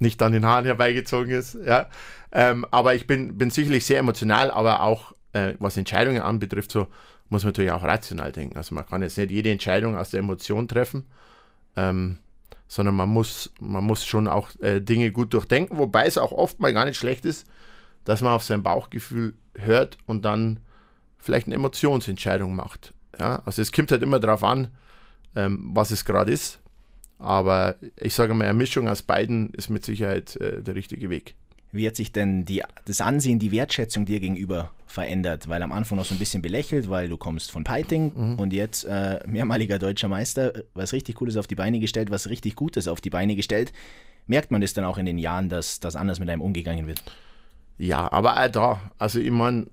nicht an den Haaren herbeigezogen ist. Ja. Ähm, aber ich bin, bin sicherlich sehr emotional, aber auch äh, was Entscheidungen anbetrifft, so muss man natürlich auch rational denken. Also man kann jetzt nicht jede Entscheidung aus der Emotion treffen, ähm, sondern man muss, man muss schon auch äh, Dinge gut durchdenken, wobei es auch oft mal gar nicht schlecht ist, dass man auf sein Bauchgefühl hört und dann vielleicht eine Emotionsentscheidung macht. Ja, also es kommt halt immer darauf an, ähm, was es gerade ist. Aber ich sage mal, eine Mischung aus beiden ist mit Sicherheit äh, der richtige Weg. Wie hat sich denn die, das Ansehen, die Wertschätzung dir gegenüber verändert? Weil am Anfang noch so ein bisschen belächelt, weil du kommst von Peiting mhm. und jetzt äh, mehrmaliger deutscher Meister, was richtig Cooles auf die Beine gestellt, was richtig Gutes auf die Beine gestellt. Merkt man das dann auch in den Jahren, dass das anders mit einem umgegangen wird? Ja, aber auch da, also ich meine,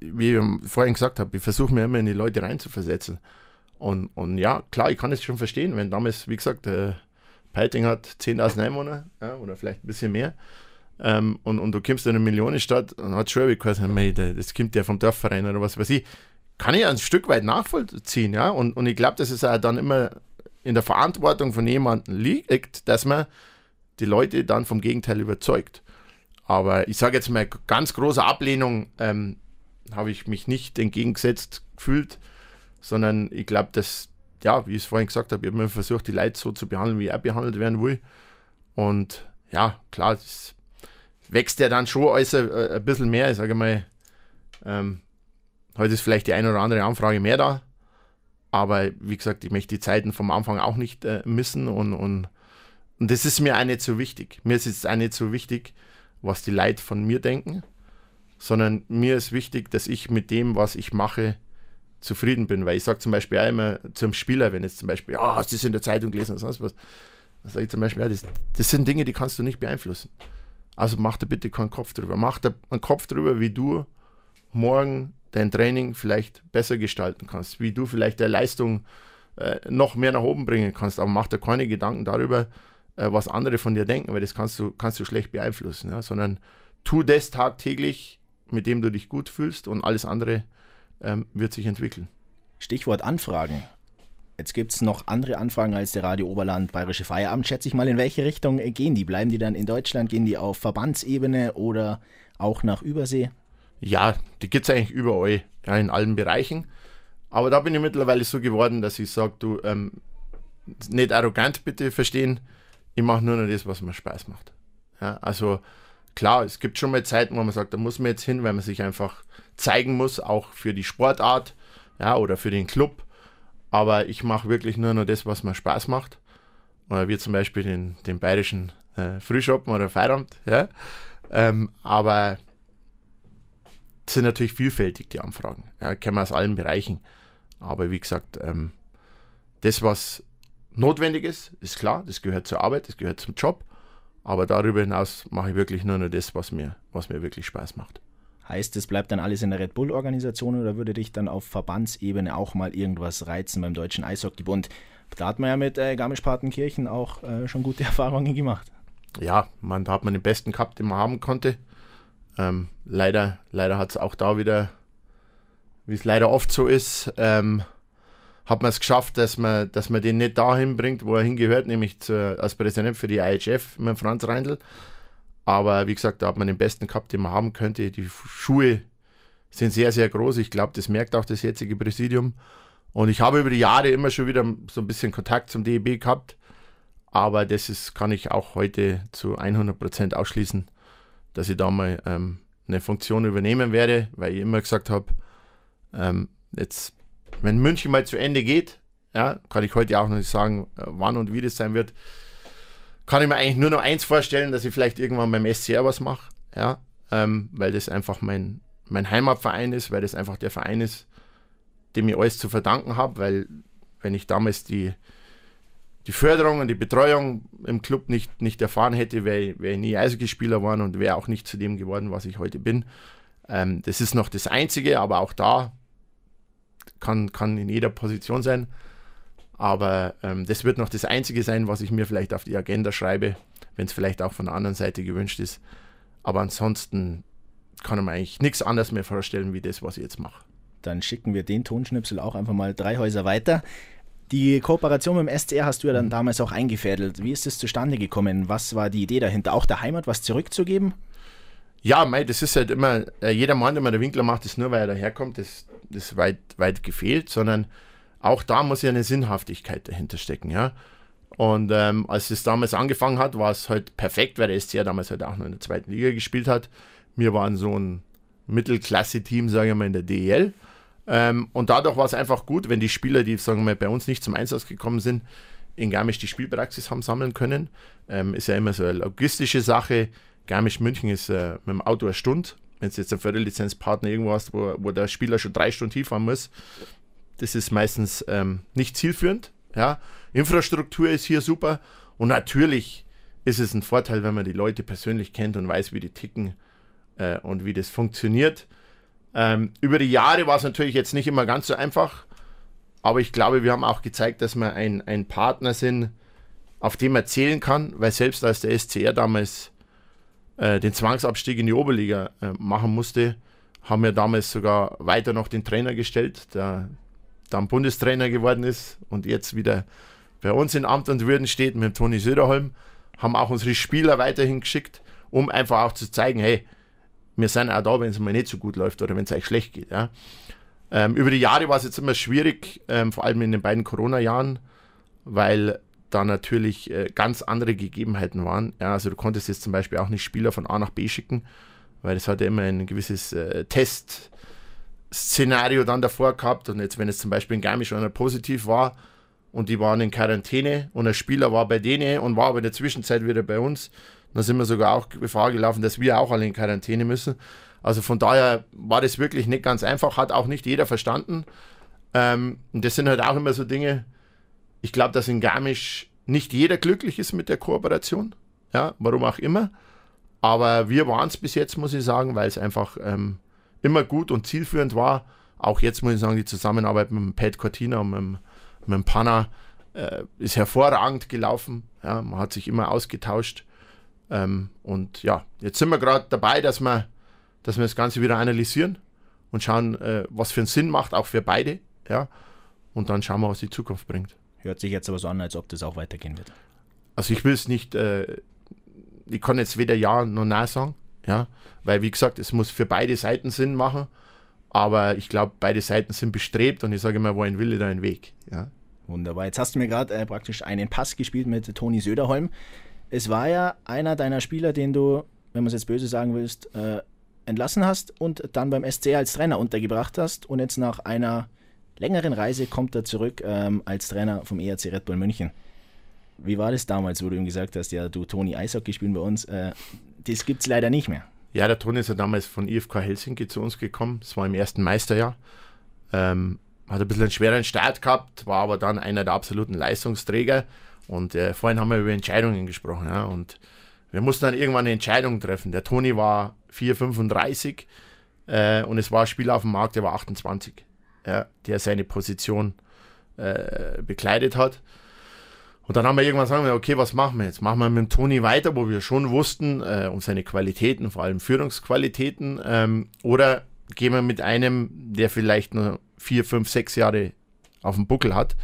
wie ich vorhin gesagt habe, ich versuche mir immer in die Leute reinzuversetzen. Und, und ja, klar, ich kann es schon verstehen, wenn damals, wie gesagt, äh, Peiting hat 10.000 Einwohner ja, oder vielleicht ein bisschen mehr ähm, und, und du kommst in eine Millionenstadt und hat schon geheißen, das kommt ja vom Dorfverein oder was weiß ich. Kann ich ein Stück weit nachvollziehen, ja. Und, und ich glaube, dass es auch dann immer in der Verantwortung von jemandem liegt, dass man die Leute dann vom Gegenteil überzeugt. Aber ich sage jetzt mal, ganz große Ablehnung ähm, habe ich mich nicht entgegengesetzt gefühlt, sondern ich glaube, dass, ja, wie ich es vorhin gesagt habe, ich habe versucht, die Leute so zu behandeln, wie er behandelt werden will. Und ja, klar, das wächst ja dann schon alles ein, äh, ein bisschen mehr. Ich sage mal, ähm, heute ist vielleicht die eine oder andere Anfrage mehr da. Aber wie gesagt, ich möchte die Zeiten vom Anfang auch nicht äh, missen und, und, und das ist mir auch nicht so wichtig. Mir ist jetzt auch nicht so wichtig, was die Leute von mir denken, sondern mir ist wichtig, dass ich mit dem, was ich mache, zufrieden bin. Weil ich sage zum Beispiel auch immer zum Spieler, wenn jetzt zum Beispiel, ja, oh, hast du das in der Zeitung gelesen oder sonst was, dann sage ich zum Beispiel, ja, das, das sind Dinge, die kannst du nicht beeinflussen. Also mach dir bitte keinen Kopf drüber. Mach dir einen Kopf drüber, wie du morgen dein Training vielleicht besser gestalten kannst, wie du vielleicht der Leistung äh, noch mehr nach oben bringen kannst. Aber mach dir keine Gedanken darüber, äh, was andere von dir denken, weil das kannst du, kannst du schlecht beeinflussen. Ja? Sondern tu das tagtäglich, mit dem du dich gut fühlst und alles andere ähm, wird sich entwickeln. Stichwort Anfragen. Jetzt gibt es noch andere Anfragen als der Radio Oberland Bayerische Feierabend. Schätze ich mal, in welche Richtung gehen die? Bleiben die dann in Deutschland? Gehen die auf Verbandsebene oder auch nach Übersee? Ja, die gibt es eigentlich überall, ja, in allen Bereichen. Aber da bin ich mittlerweile so geworden, dass ich sage, du, ähm, nicht arrogant bitte verstehen, ich mache nur noch das, was mir Spaß macht. Ja, also klar, es gibt schon mal Zeiten, wo man sagt, da muss man jetzt hin, weil man sich einfach zeigen muss, auch für die Sportart ja, oder für den Club. Aber ich mache wirklich nur noch das, was mir Spaß macht. Oder wie zum Beispiel den, den bayerischen äh, Frühschoppen oder Feierabend. Ja? Ähm, aber es sind natürlich vielfältig, die Anfragen. Ja, kennen wir aus allen Bereichen. Aber wie gesagt, ähm, das, was notwendig ist, ist klar, das gehört zur Arbeit, das gehört zum Job. Aber darüber hinaus mache ich wirklich nur noch das, was mir, was mir wirklich Spaß macht. Heißt, es bleibt dann alles in der Red Bull-Organisation oder würde dich dann auf Verbandsebene auch mal irgendwas reizen beim Deutschen Eishockeybund? Da hat man ja mit äh, Garmisch-Partenkirchen auch äh, schon gute [LAUGHS] Erfahrungen gemacht. Ja, man, da hat man den besten gehabt, den man haben konnte. Ähm, leider leider hat es auch da wieder, wie es leider oft so ist, ähm, hat man es geschafft, dass man, dass man den nicht dahin bringt, wo er hingehört, nämlich zu, als Präsident für die IHF mit Franz Reindl. Aber wie gesagt, da hat man den besten gehabt, den man haben könnte. Die Schuhe sind sehr, sehr groß. Ich glaube, das merkt auch das jetzige Präsidium. Und ich habe über die Jahre immer schon wieder so ein bisschen Kontakt zum DEB gehabt. Aber das ist, kann ich auch heute zu 100 Prozent ausschließen, dass ich da mal ähm, eine Funktion übernehmen werde, weil ich immer gesagt habe, ähm, jetzt, wenn München mal zu Ende geht, ja, kann ich heute auch noch nicht sagen, äh, wann und wie das sein wird kann ich mir eigentlich nur noch eins vorstellen, dass ich vielleicht irgendwann beim SCR was mache, ja, ähm, weil das einfach mein, mein Heimatverein ist, weil das einfach der Verein ist, dem ich alles zu verdanken habe, weil wenn ich damals die, die Förderung und die Betreuung im Club nicht, nicht erfahren hätte, wäre wär ich nie Eishockeyspieler geworden und wäre auch nicht zu dem geworden, was ich heute bin. Ähm, das ist noch das Einzige, aber auch da kann, kann in jeder Position sein. Aber ähm, das wird noch das Einzige sein, was ich mir vielleicht auf die Agenda schreibe, wenn es vielleicht auch von der anderen Seite gewünscht ist. Aber ansonsten kann ich mir eigentlich nichts anderes mehr vorstellen, wie das, was ich jetzt mache. Dann schicken wir den Tonschnipsel auch einfach mal drei Häuser weiter. Die Kooperation mit dem SCR hast du ja dann mhm. damals auch eingefädelt. Wie ist es zustande gekommen? Was war die Idee dahinter? Auch der Heimat was zurückzugeben? Ja, mei, das ist halt immer, äh, jeder Mann, der mal der Winkler macht, das nur, weil er daherkommt, das, ist weit, weit gefehlt, sondern auch da muss ja eine Sinnhaftigkeit dahinter stecken, ja. Und ähm, als es damals angefangen hat, war es halt perfekt, weil der SCR damals halt auch noch in der zweiten Liga gespielt hat, Wir waren so ein Mittelklasse-Team, sage ich mal, in der DEL. Ähm, und dadurch war es einfach gut, wenn die Spieler, die sagen wir mal, bei uns nicht zum Einsatz gekommen sind, in Garmisch die Spielpraxis haben sammeln können. Ähm, ist ja immer so eine logistische Sache. Garmisch-München ist äh, mit dem Auto eine Stunde. Wenn du jetzt einen Förderlizenzpartner irgendwo hast, wo, wo der Spieler schon drei Stunden hinfahren muss, das ist meistens ähm, nicht zielführend. Ja. Infrastruktur ist hier super und natürlich ist es ein Vorteil, wenn man die Leute persönlich kennt und weiß, wie die ticken äh, und wie das funktioniert. Ähm, über die Jahre war es natürlich jetzt nicht immer ganz so einfach, aber ich glaube, wir haben auch gezeigt, dass wir ein, ein Partner sind, auf dem man zählen kann, weil selbst als der SCR damals äh, den Zwangsabstieg in die Oberliga äh, machen musste, haben wir damals sogar weiter noch den Trainer gestellt, der dann Bundestrainer geworden ist und jetzt wieder bei uns in Amt und Würden steht mit Toni Söderholm, haben auch unsere Spieler weiterhin geschickt, um einfach auch zu zeigen, hey, wir sind auch da, wenn es mal nicht so gut läuft oder wenn es euch schlecht geht. Ja. Ähm, über die Jahre war es jetzt immer schwierig, ähm, vor allem in den beiden Corona-Jahren, weil da natürlich äh, ganz andere Gegebenheiten waren. Ja, also du konntest jetzt zum Beispiel auch nicht Spieler von A nach B schicken, weil das hat ja immer ein gewisses äh, Testszenario dann davor gehabt. Und jetzt, wenn es zum Beispiel in Garmisch einer positiv war und die waren in Quarantäne und ein Spieler war bei denen und war aber in der Zwischenzeit wieder bei uns, dann sind wir sogar auch Gefahr gelaufen, dass wir auch alle in Quarantäne müssen. Also von daher war das wirklich nicht ganz einfach, hat auch nicht jeder verstanden. Ähm, und das sind halt auch immer so Dinge, ich glaube, dass in Garmisch nicht jeder glücklich ist mit der Kooperation. Ja, warum auch immer. Aber wir waren es bis jetzt, muss ich sagen, weil es einfach ähm, immer gut und zielführend war. Auch jetzt muss ich sagen, die Zusammenarbeit mit dem Pat Cortina und mit dem, mit dem Panna äh, ist hervorragend gelaufen. Ja, man hat sich immer ausgetauscht. Ähm, und ja, jetzt sind wir gerade dabei, dass wir, dass wir das Ganze wieder analysieren und schauen, äh, was für einen Sinn macht, auch für beide. Ja, und dann schauen wir, was die Zukunft bringt. Hört sich jetzt aber so an, als ob das auch weitergehen wird. Also ich will es nicht, äh, ich kann jetzt weder Ja noch Nein sagen, ja, weil wie gesagt, es muss für beide Seiten Sinn machen, aber ich glaube, beide Seiten sind bestrebt und ich sage immer, wo ein Wille, da ein Weg, ja. Wunderbar. Jetzt hast du mir gerade äh, praktisch einen Pass gespielt mit Toni Söderholm es war ja einer deiner Spieler, den du, wenn man es jetzt böse sagen willst, äh, entlassen hast und dann beim SC als Trainer untergebracht hast. Und jetzt nach einer längeren Reise kommt er zurück ähm, als Trainer vom ERC Red Bull München. Wie war das damals, wo du ihm gesagt hast, ja, du Toni Eishockey spielen bei uns? Äh, das gibt es leider nicht mehr. Ja, der Toni ist ja damals von IFK Helsinki zu uns gekommen. Das war im ersten Meisterjahr. Ähm, hat ein bisschen einen schweren Start gehabt, war aber dann einer der absoluten Leistungsträger. Und äh, vorhin haben wir über Entscheidungen gesprochen. Ja, und wir mussten dann irgendwann eine Entscheidung treffen. Der Toni war 4,35 äh, und es war ein Spieler auf dem Markt, der war 28, ja, der seine Position äh, bekleidet hat. Und dann haben wir irgendwann gesagt, okay, was machen wir jetzt? Machen wir mit dem Toni weiter, wo wir schon wussten, äh, um seine Qualitäten, vor allem Führungsqualitäten, ähm, oder gehen wir mit einem, der vielleicht nur vier, fünf, sechs Jahre auf dem Buckel hat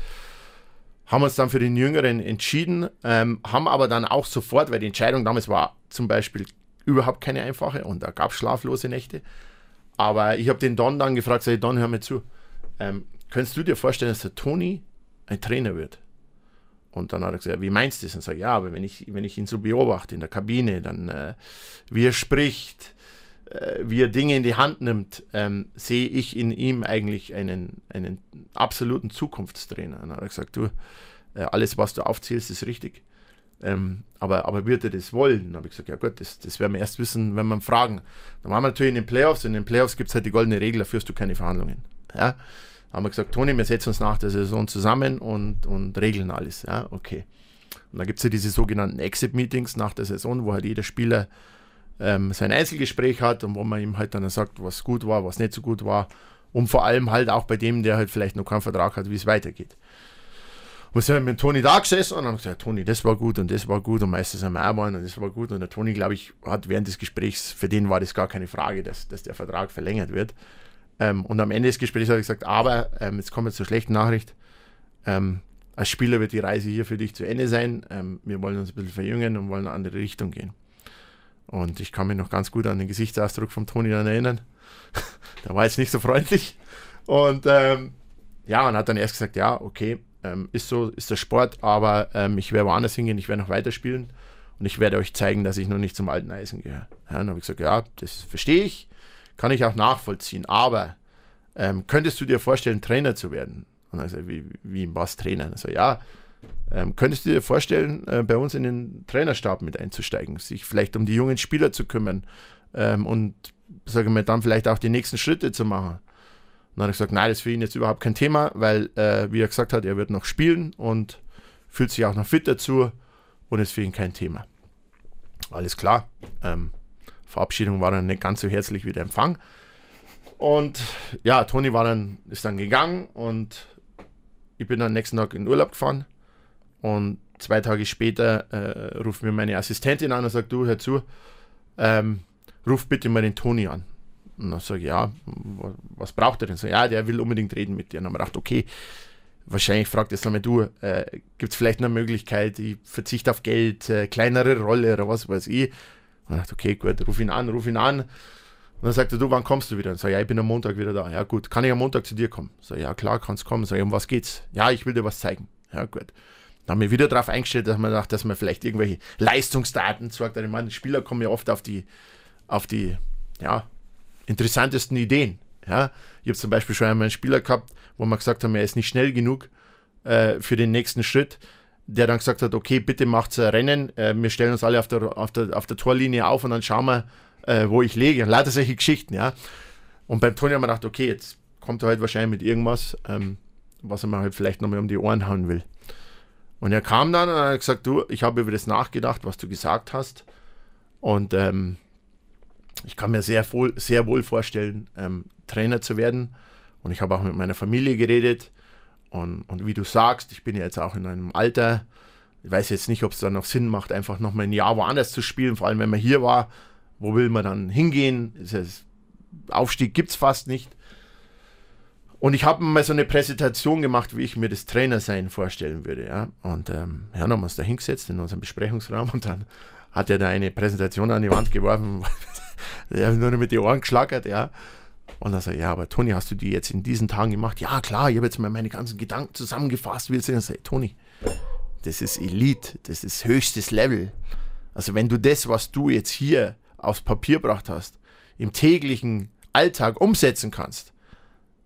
haben uns dann für den Jüngeren entschieden, ähm, haben aber dann auch sofort, weil die Entscheidung damals war zum Beispiel überhaupt keine einfache und da gab es schlaflose Nächte. Aber ich habe den Don dann gefragt, sag ich, Don, hör mir zu. Ähm, könntest du dir vorstellen, dass der Toni ein Trainer wird? Und dann hat er gesagt, wie meinst du das? Und sage, ja, aber wenn ich, wenn ich ihn so beobachte in der Kabine, dann äh, wie er spricht, äh, wie er Dinge in die Hand nimmt, ähm, sehe ich in ihm eigentlich einen, einen absoluten Zukunftstrainer. Und dann hat er gesagt, du, äh, alles, was du aufzählst, ist richtig. Ähm, aber, aber wird er das wollen? Dann habe ich gesagt, ja gut, das, das werden wir erst wissen, wenn wir fragen. Dann waren wir natürlich in den Playoffs. In den Playoffs gibt es halt die goldene Regel, da führst du keine Verhandlungen. Ja? Haben wir gesagt, Toni, wir setzen uns nach der Saison zusammen und, und regeln alles. Ja, okay. Und dann gibt es ja diese sogenannten Exit-Meetings nach der Saison, wo halt jeder Spieler ähm, sein Einzelgespräch hat und wo man ihm halt dann sagt, was gut war, was nicht so gut war. Und vor allem halt auch bei dem, der halt vielleicht noch keinen Vertrag hat, wie es weitergeht. Und sind wir mit Toni da gesessen und haben gesagt, Toni, das war gut und das war gut und meistens haben wir auch und das war gut. Und der Toni, glaube ich, hat während des Gesprächs, für den war das gar keine Frage, dass, dass der Vertrag verlängert wird. Ähm, und am Ende des Gesprächs hat er gesagt, aber ähm, jetzt kommen wir zur schlechten Nachricht. Ähm, als Spieler wird die Reise hier für dich zu Ende sein. Ähm, wir wollen uns ein bisschen verjüngen und wollen in eine andere Richtung gehen. Und ich kann mich noch ganz gut an den Gesichtsausdruck von Toni dann erinnern. [LAUGHS] der war jetzt nicht so freundlich. Und ähm, ja, und hat dann erst gesagt, ja, okay, ähm, ist so, ist der Sport, aber ich werde woanders hingehen, ich werde noch weiterspielen. Und ich werde euch zeigen, dass ich noch nicht zum alten Eisen gehöre. Ja, dann habe ich gesagt, ja, das verstehe ich, kann ich auch nachvollziehen, aber ähm, könntest du dir vorstellen, Trainer zu werden? Und dann gesagt, wie, wie was Trainer? Also ja, ähm, könntest du dir vorstellen, äh, bei uns in den Trainerstab mit einzusteigen, sich vielleicht um die jungen Spieler zu kümmern ähm, und sage mal, dann vielleicht auch die nächsten Schritte zu machen? Und dann habe ich gesagt, nein, das ist für ihn jetzt überhaupt kein Thema, weil, äh, wie er gesagt hat, er wird noch spielen und fühlt sich auch noch fit dazu und ist für ihn kein Thema. Alles klar. Ähm, Verabschiedung war dann nicht ganz so herzlich wie der Empfang. Und ja, Toni war dann, ist dann gegangen und ich bin dann nächsten Tag in Urlaub gefahren. Und zwei Tage später äh, ruft mir meine Assistentin an und sagt, du, hör zu, ähm, ruf bitte mal den Toni an. Und dann sage ich, ja, was braucht er denn? So, ja, der will unbedingt reden mit dir. Und dann habe ich gedacht, okay, wahrscheinlich fragt jetzt nochmal du, äh, gibt es vielleicht eine Möglichkeit, ich verzichte auf Geld, äh, kleinere Rolle oder was weiß ich. Und ich dachte, okay, gut, ruf ihn an, ruf ihn an. Und dann sagt er, du, wann kommst du wieder? Und sag, ja, ich bin am Montag wieder da. Ja, gut, kann ich am Montag zu dir kommen? Sag, ja, klar, kannst kommen. Sag, um was geht's? Ja, ich will dir was zeigen. Ja, gut. Dann haben wir wieder darauf eingestellt, dass man dachte, dass man vielleicht irgendwelche Leistungsdaten zeigt. Ich meine, Spieler kommen ja oft auf die, auf die, ja, interessantesten Ideen. Ja, ich habe zum Beispiel schon einmal einen Spieler gehabt, wo man gesagt haben, er ist nicht schnell genug äh, für den nächsten Schritt, der dann gesagt hat, okay, bitte macht ein Rennen, äh, wir stellen uns alle auf der, auf, der, auf der Torlinie auf und dann schauen wir, äh, wo ich lege. Lauter solche Geschichten, ja. Und beim Toni haben wir gedacht, okay, jetzt kommt er halt wahrscheinlich mit irgendwas, ähm, was er mir halt vielleicht nochmal um die Ohren hauen will. Und er kam dann und hat gesagt, du, ich habe über das nachgedacht, was du gesagt hast. Und ähm, ich kann mir sehr wohl, sehr wohl vorstellen, ähm, Trainer zu werden. Und ich habe auch mit meiner Familie geredet. Und, und wie du sagst, ich bin ja jetzt auch in einem Alter. Ich weiß jetzt nicht, ob es dann noch Sinn macht, einfach nochmal ein Jahr woanders zu spielen. Vor allem, wenn man hier war, wo will man dann hingehen? Aufstieg gibt es fast nicht. Und ich habe mal so eine Präsentation gemacht, wie ich mir das Trainersein vorstellen würde. Ja? Und ähm, ja, haben uns da hingesetzt in unserem Besprechungsraum und dann hat er da eine Präsentation an die Wand geworfen. [LAUGHS] er hat nur mit den Ohren geschlagert, ja. Und dann sagt er, ja, aber Toni, hast du die jetzt in diesen Tagen gemacht? Ja, klar, ich habe jetzt mal meine ganzen Gedanken zusammengefasst. Wie ich sage, Toni, das ist Elite, das ist höchstes Level. Also wenn du das, was du jetzt hier aufs Papier gebracht hast, im täglichen Alltag umsetzen kannst,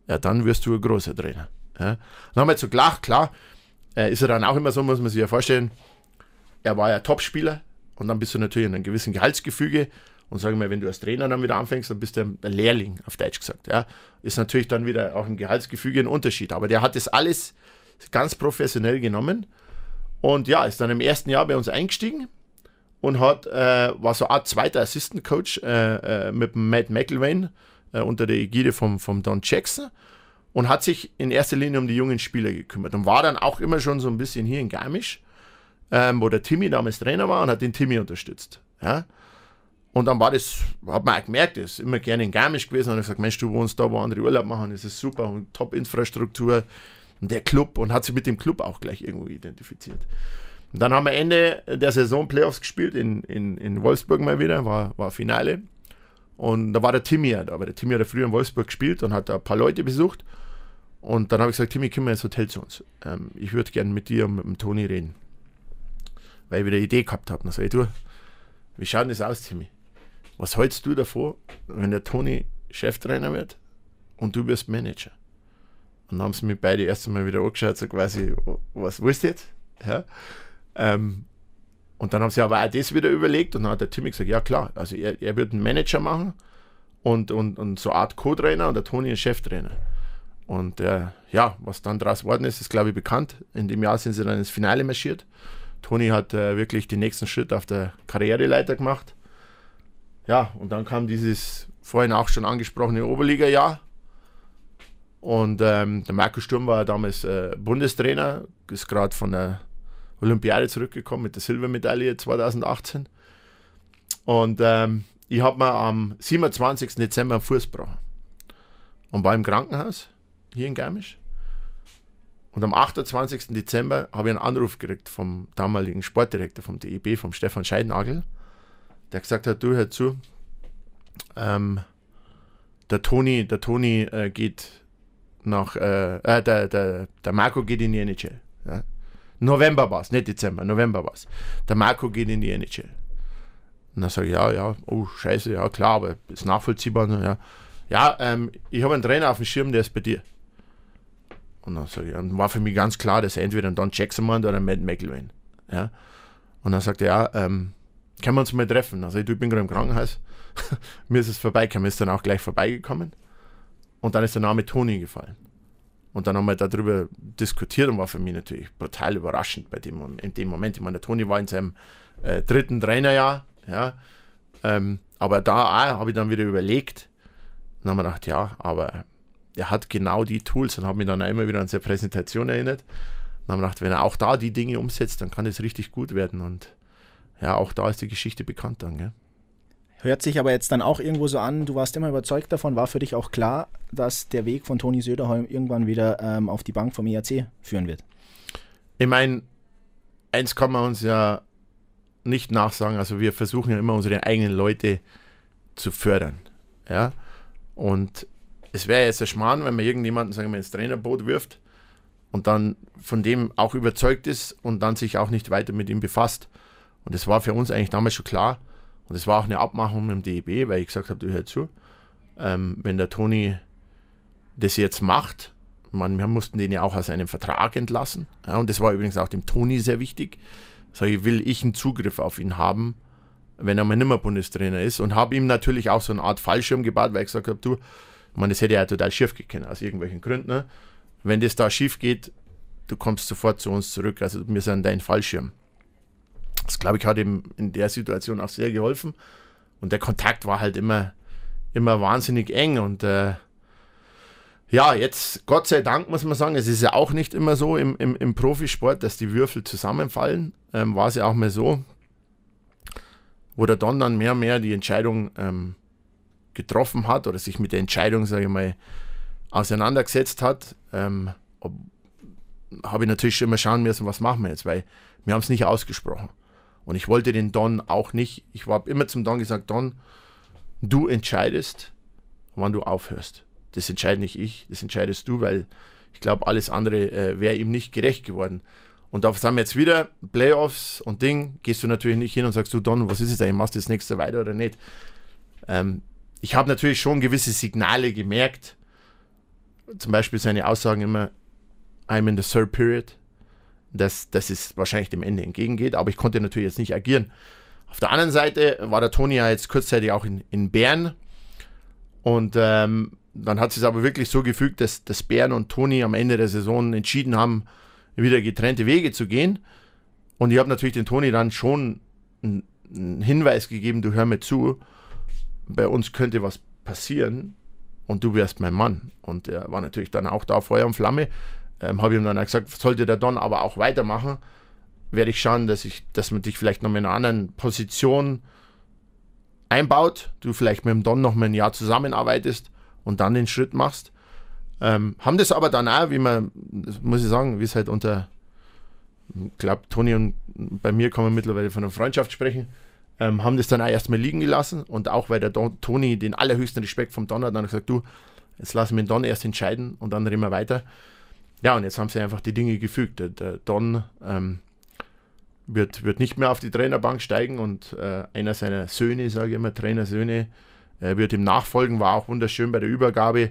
ja, dann wirst du ein großer Trainer. Ja. Dann haben wir jetzt so gelacht, klar, äh, ist er dann auch immer so, muss man sich ja vorstellen, er war ja Topspieler und dann bist du natürlich in einem gewissen Gehaltsgefüge und sagen wir, wenn du als Trainer dann wieder anfängst, dann bist du ein Lehrling, auf Deutsch gesagt. Ja. Ist natürlich dann wieder auch im Gehaltsgefüge ein Unterschied. Aber der hat das alles ganz professionell genommen und ja, ist dann im ersten Jahr bei uns eingestiegen und hat, äh, war so eine Art zweiter Assistant Coach äh, äh, mit Matt McElwain äh, unter der Ägide vom, vom Don Jackson und hat sich in erster Linie um die jungen Spieler gekümmert und war dann auch immer schon so ein bisschen hier in Garmisch, ähm, wo der Timmy damals Trainer war und hat den Timmy unterstützt. Ja? Und dann war das, hat man auch gemerkt, er ist immer gerne in Garmisch gewesen und hat gesagt, Mensch, du wohnst da, wo andere Urlaub machen, das ist super und Top-Infrastruktur und der Club und hat sich mit dem Club auch gleich irgendwo identifiziert. Und dann haben wir Ende der Saison Playoffs gespielt in, in, in Wolfsburg mal wieder, war, war Finale. Und da war der Timmy ja da, aber der Timmy hat ja früher in Wolfsburg gespielt und hat da ein paar Leute besucht. Und dann habe ich gesagt, Timmy, komm mal ins Hotel zu uns. Ähm, ich würde gerne mit dir und mit dem Toni reden. Weil ich wieder eine Idee gehabt habe. Dann sage ich, du, wie schaut das aus, Timmy? Was hältst du davor, wenn der Toni Cheftrainer wird und du wirst Manager? Und dann haben sie mich beide erst einmal wieder angeschaut, so quasi, was willst du jetzt? Ja. Ähm, und dann haben sie aber auch das wieder überlegt und dann hat der Timmy gesagt, ja klar, also er, er wird einen Manager machen und, und, und so eine Art Co-Trainer und der Toni ein Cheftrainer. Und äh, ja, was dann daraus geworden ist, ist glaube ich bekannt. In dem Jahr sind sie dann ins Finale marschiert. Toni hat äh, wirklich den nächsten Schritt auf der Karriereleiter gemacht. Ja, und dann kam dieses vorhin auch schon angesprochene Oberliga-Jahr. Und ähm, der Marco Sturm war damals äh, Bundestrainer, ist gerade von der Olympiade zurückgekommen mit der Silbermedaille 2018. Und ähm, ich habe mir am 27. Dezember einen Fuß gebrochen und war im Krankenhaus hier in Garmisch. Und am 28. Dezember habe ich einen Anruf gekriegt vom damaligen Sportdirektor vom DEB, vom Stefan Scheidnagel der gesagt hat, du hör zu, ähm, der Toni, der Toni äh, geht nach, äh, äh, der, der, der Marco geht in die NHL. Ja? November war es, nicht Dezember, November war es. Der Marco geht in die NHL. Und dann sage ich, ja, ja, oh, scheiße, ja, klar, aber ist nachvollziehbar. Ja, ja ähm, ich habe einen Trainer auf dem Schirm, der ist bei dir. Und dann sage ich, und war für mich ganz klar, dass entweder ein Don Jackson oder ein Matt McElwain. Ja. Und dann sagt er, ja, ähm, können wir uns mal treffen? Also ich, ich bin gerade im Krankenhaus, [LAUGHS] mir ist es vorbeigekommen, ist dann auch gleich vorbeigekommen. Und dann ist der Name Toni gefallen. Und dann haben wir darüber diskutiert und war für mich natürlich brutal überraschend bei dem in dem Moment. Ich meine, der Toni war in seinem äh, dritten Trainerjahr, ja. Ähm, aber da habe ich dann wieder überlegt und habe mir gedacht, ja, aber er hat genau die Tools und habe mich dann auch immer wieder an seine Präsentation erinnert. Und habe mir gedacht, wenn er auch da die Dinge umsetzt, dann kann es richtig gut werden. Und ja, auch da ist die Geschichte bekannt dann. Gell? Hört sich aber jetzt dann auch irgendwo so an, du warst immer überzeugt davon, war für dich auch klar, dass der Weg von Toni Söderholm irgendwann wieder ähm, auf die Bank vom IAC führen wird? Ich meine, eins kann man uns ja nicht nachsagen, also wir versuchen ja immer unsere eigenen Leute zu fördern. Ja? Und es wäre jetzt ein Schmarrn, wenn man irgendjemanden, sagen wir, ins Trainerboot wirft und dann von dem auch überzeugt ist und dann sich auch nicht weiter mit ihm befasst. Und das war für uns eigentlich damals schon klar. Und es war auch eine Abmachung mit dem DEB, weil ich gesagt habe, du hör zu, ähm, wenn der Toni das jetzt macht, man, wir mussten den ja auch aus seinem Vertrag entlassen. Ja, und das war übrigens auch dem Toni sehr wichtig. Sag ich, will ich einen Zugriff auf ihn haben, wenn er mal nicht mehr Bundestrainer ist. Und habe ihm natürlich auch so eine Art Fallschirm gebaut, weil ich gesagt habe, du, meine, das hätte ja total schief gehen aus irgendwelchen Gründen. Ne? Wenn das da schief geht, du kommst sofort zu uns zurück. Also wir sind dein Fallschirm. Das, glaube ich, hat ihm in der Situation auch sehr geholfen. Und der Kontakt war halt immer, immer wahnsinnig eng. Und äh, ja, jetzt, Gott sei Dank, muss man sagen, es ist ja auch nicht immer so im, im, im Profisport, dass die Würfel zusammenfallen. Ähm, war es ja auch mal so, wo der Don dann mehr und mehr die Entscheidung ähm, getroffen hat oder sich mit der Entscheidung, sage ich mal, auseinandergesetzt hat, ähm, habe ich natürlich schon immer schauen müssen, was machen wir jetzt, weil wir haben es nicht ausgesprochen. Und ich wollte den Don auch nicht. Ich habe immer zum Don gesagt, Don, du entscheidest, wann du aufhörst. Das entscheide nicht ich, das entscheidest du, weil ich glaube, alles andere äh, wäre ihm nicht gerecht geworden. Und da sind wir jetzt wieder Playoffs und Ding, gehst du natürlich nicht hin und sagst du, Don, was ist es eigentlich, machst du das nächste weiter oder nicht? Ähm, ich habe natürlich schon gewisse Signale gemerkt, zum Beispiel seine Aussagen immer, I'm in the third period dass, dass es wahrscheinlich dem Ende entgegengeht, aber ich konnte natürlich jetzt nicht agieren. Auf der anderen Seite war der Toni ja jetzt kurzzeitig auch in, in Bern und ähm, dann hat es aber wirklich so gefügt, dass, dass Bern und Toni am Ende der Saison entschieden haben, wieder getrennte Wege zu gehen. Und ich habe natürlich den Toni dann schon einen, einen Hinweis gegeben, du hör mir zu, bei uns könnte was passieren und du wärst mein Mann. Und er war natürlich dann auch da Feuer und Flamme ähm, habe ich ihm dann gesagt, sollte der Don aber auch weitermachen, werde ich schauen, dass ich, dass man dich vielleicht noch in einer anderen Position einbaut, du vielleicht mit dem Don noch mal ein Jahr zusammenarbeitest und dann den Schritt machst. Ähm, haben das aber dann auch, wie man, muss ich sagen, wie es halt unter, ich glaube, Toni und bei mir kann man mittlerweile von einer Freundschaft sprechen, ähm, haben das dann auch erstmal liegen gelassen und auch weil der Don, Toni den allerhöchsten Respekt vom Don hat, dann gesagt, du, jetzt lassen wir den Don erst entscheiden und dann reden wir weiter. Ja, und jetzt haben sie einfach die Dinge gefügt. Der, der Don ähm, wird, wird nicht mehr auf die Trainerbank steigen und äh, einer seiner Söhne, sage ich immer, Trainersöhne, äh, wird ihm nachfolgen, war auch wunderschön bei der Übergabe.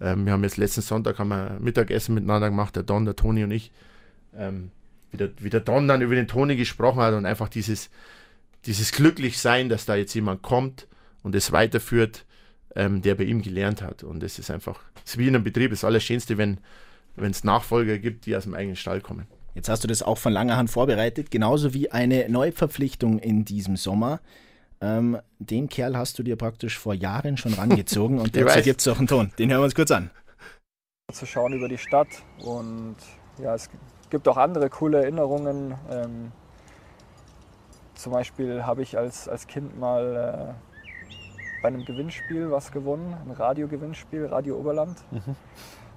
Ähm, wir haben jetzt letzten Sonntag haben wir Mittagessen miteinander gemacht, der Don, der Toni und ich. Ähm, wie, der, wie der Don dann über den Toni gesprochen hat und einfach dieses, dieses Glücklichsein, dass da jetzt jemand kommt und es weiterführt, ähm, der bei ihm gelernt hat. Und das ist einfach, das ist wie in einem Betrieb das Allerschönste, wenn wenn es Nachfolger gibt, die aus dem eigenen Stall kommen. Jetzt hast du das auch von langer Hand vorbereitet, genauso wie eine Neuverpflichtung in diesem Sommer. Ähm, den Kerl hast du dir praktisch vor Jahren schon rangezogen und [LAUGHS] dazu gibt es auch einen Ton. Den hören wir uns kurz an. Zu schauen über die Stadt und ja, es gibt auch andere coole Erinnerungen. Ähm, zum Beispiel habe ich als, als Kind mal äh, bei einem Gewinnspiel was gewonnen, ein Radiogewinnspiel, Radio Oberland. Mhm.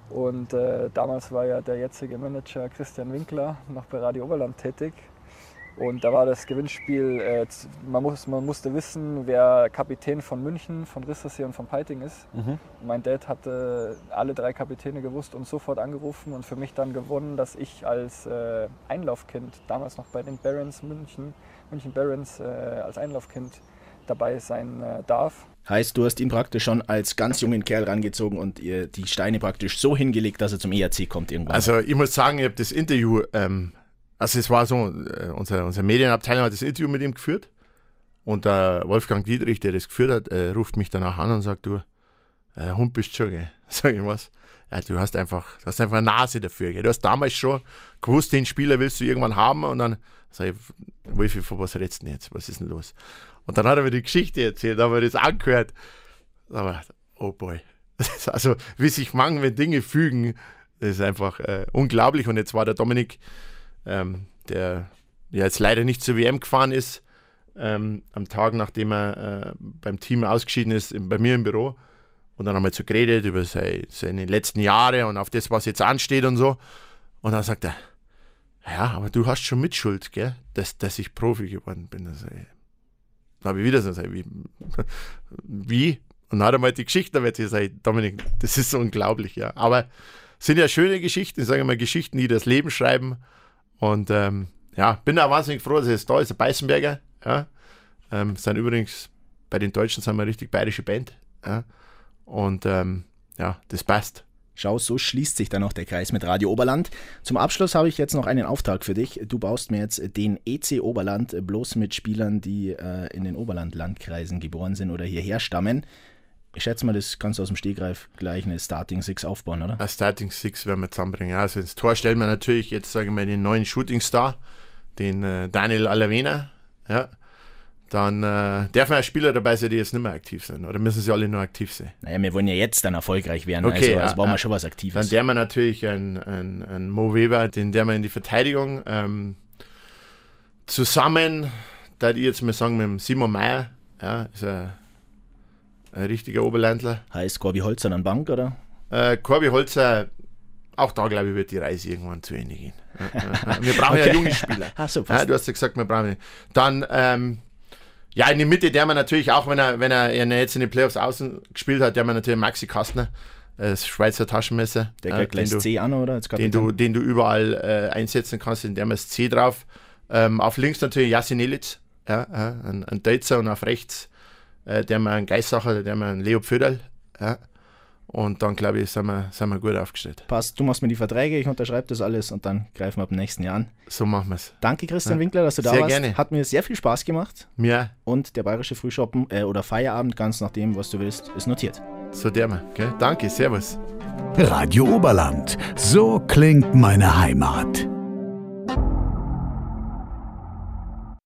Und äh, damals war ja der jetzige Manager Christian Winkler noch bei Radio Oberland tätig. Und da war das Gewinnspiel, äh, man, muss, man musste wissen, wer Kapitän von München, von Rissersee und von Peiting ist. Mhm. Mein Dad hatte alle drei Kapitäne gewusst und sofort angerufen und für mich dann gewonnen, dass ich als äh, Einlaufkind, damals noch bei den Barons München, München Barons, äh, als Einlaufkind dabei sein äh, darf. Heißt, du hast ihn praktisch schon als ganz jungen Kerl rangezogen und ihr die Steine praktisch so hingelegt, dass er zum ERC kommt irgendwann. Also ich muss sagen, ich habe das Interview ähm, also es war so, äh, unsere, unsere Medienabteilung hat das Interview mit ihm geführt und der Wolfgang Dietrich, der das geführt hat, äh, ruft mich danach an und sagt, du, äh, Hund bist schon, gell? [LAUGHS] Sag ich was? Ja, du hast einfach, du hast einfach eine Nase dafür, gell? Du hast damals schon gewusst, den Spieler willst du irgendwann haben und dann sag ich, Wolfi, von was redest du denn jetzt? Was ist denn los? Und dann hat er mir die Geschichte erzählt, haben wir das angehört. Aber, oh boy. [LAUGHS] Also, wie sich manche Dinge fügen, das ist einfach äh, unglaublich. Und jetzt war der Dominik ähm, der ja jetzt leider nicht zur WM gefahren ist, ähm, am Tag, nachdem er äh, beim Team ausgeschieden ist, bei mir im Büro. Und dann haben wir so geredet über seine, seine letzten Jahre und auf das, was jetzt ansteht und so. Und dann sagt er, ja, aber du hast schon Mitschuld, gell, dass, dass ich Profi geworden bin. Also, dann habe ich wieder so gesagt, wie? wie? Und dann hat er mal die Geschichte erzählt, sage Dominik, das ist so unglaublich, ja. Aber es sind ja schöne Geschichten, sagen wir mal Geschichten, die das Leben schreiben. Und ähm, ja, bin da wahnsinnig froh, dass er da ist, der Beißenberger. Ja. Ähm, sind übrigens bei den Deutschen sind wir richtig bayerische Band. Ja. Und ähm, ja, das passt. Schau, so schließt sich dann auch der Kreis mit Radio Oberland. Zum Abschluss habe ich jetzt noch einen Auftrag für dich. Du baust mir jetzt den EC Oberland bloß mit Spielern, die äh, in den Oberland-Landkreisen geboren sind oder hierher stammen. Ich schätze mal, das kannst du aus dem Stegreif gleich eine Starting Six aufbauen, oder? Eine Starting Six werden wir zusammenbringen. Also ins Tor stellen wir natürlich jetzt, sagen wir, den neuen Shooting Star, den äh, Daniel Alavena. Ja. Dann äh, dürfen ja Spieler dabei sein, die jetzt nicht mehr aktiv sind. Oder müssen sie alle nur aktiv sein? Naja, wir wollen ja jetzt dann erfolgreich werden. Okay, also, ja, also brauchen wir schon was Aktives. Dann der wir natürlich einen, einen, einen Mo Weber, den der wir in die Verteidigung ähm, zusammen, da die jetzt mal sagen, mit dem Simon Meyer, ja, ist ein ein richtiger Oberländler. Heißt Corby Holzer an Bank, oder? Äh, Corby Holzer, auch da glaube ich, wird die Reise irgendwann zu Ende gehen. wir brauchen okay. ja junge Spieler. [LAUGHS] Ach so, ja, du hast ja gesagt, wir brauchen. Dann, ähm, ja, in die Mitte, der man natürlich auch, wenn er, wenn er jetzt in den Playoffs außen gespielt hat, der man natürlich Maxi Kastner, das Schweizer Taschenmesser. Der äh, den C an, oder? Den du, den du überall äh, einsetzen kannst, in dem ist C drauf. Ähm, auf links natürlich Jasin Elitz, ja, äh, ein, ein Deutzer und auf rechts äh, der mal einen Geissacher, der mal einen Leo Pföderl. Ja. Und dann, glaube ich, sind wir, sind wir gut aufgestellt. Passt, du machst mir die Verträge, ich unterschreibe das alles und dann greifen wir ab dem nächsten Jahr an. So machen wir es. Danke, Christian ja. Winkler, dass du da sehr warst. Gerne. Hat mir sehr viel Spaß gemacht. Mir. Und der bayerische Frühschoppen äh, oder Feierabend, ganz nach dem, was du willst, ist notiert. So der mal, gell? Danke, Servus. Radio Oberland. So klingt meine Heimat.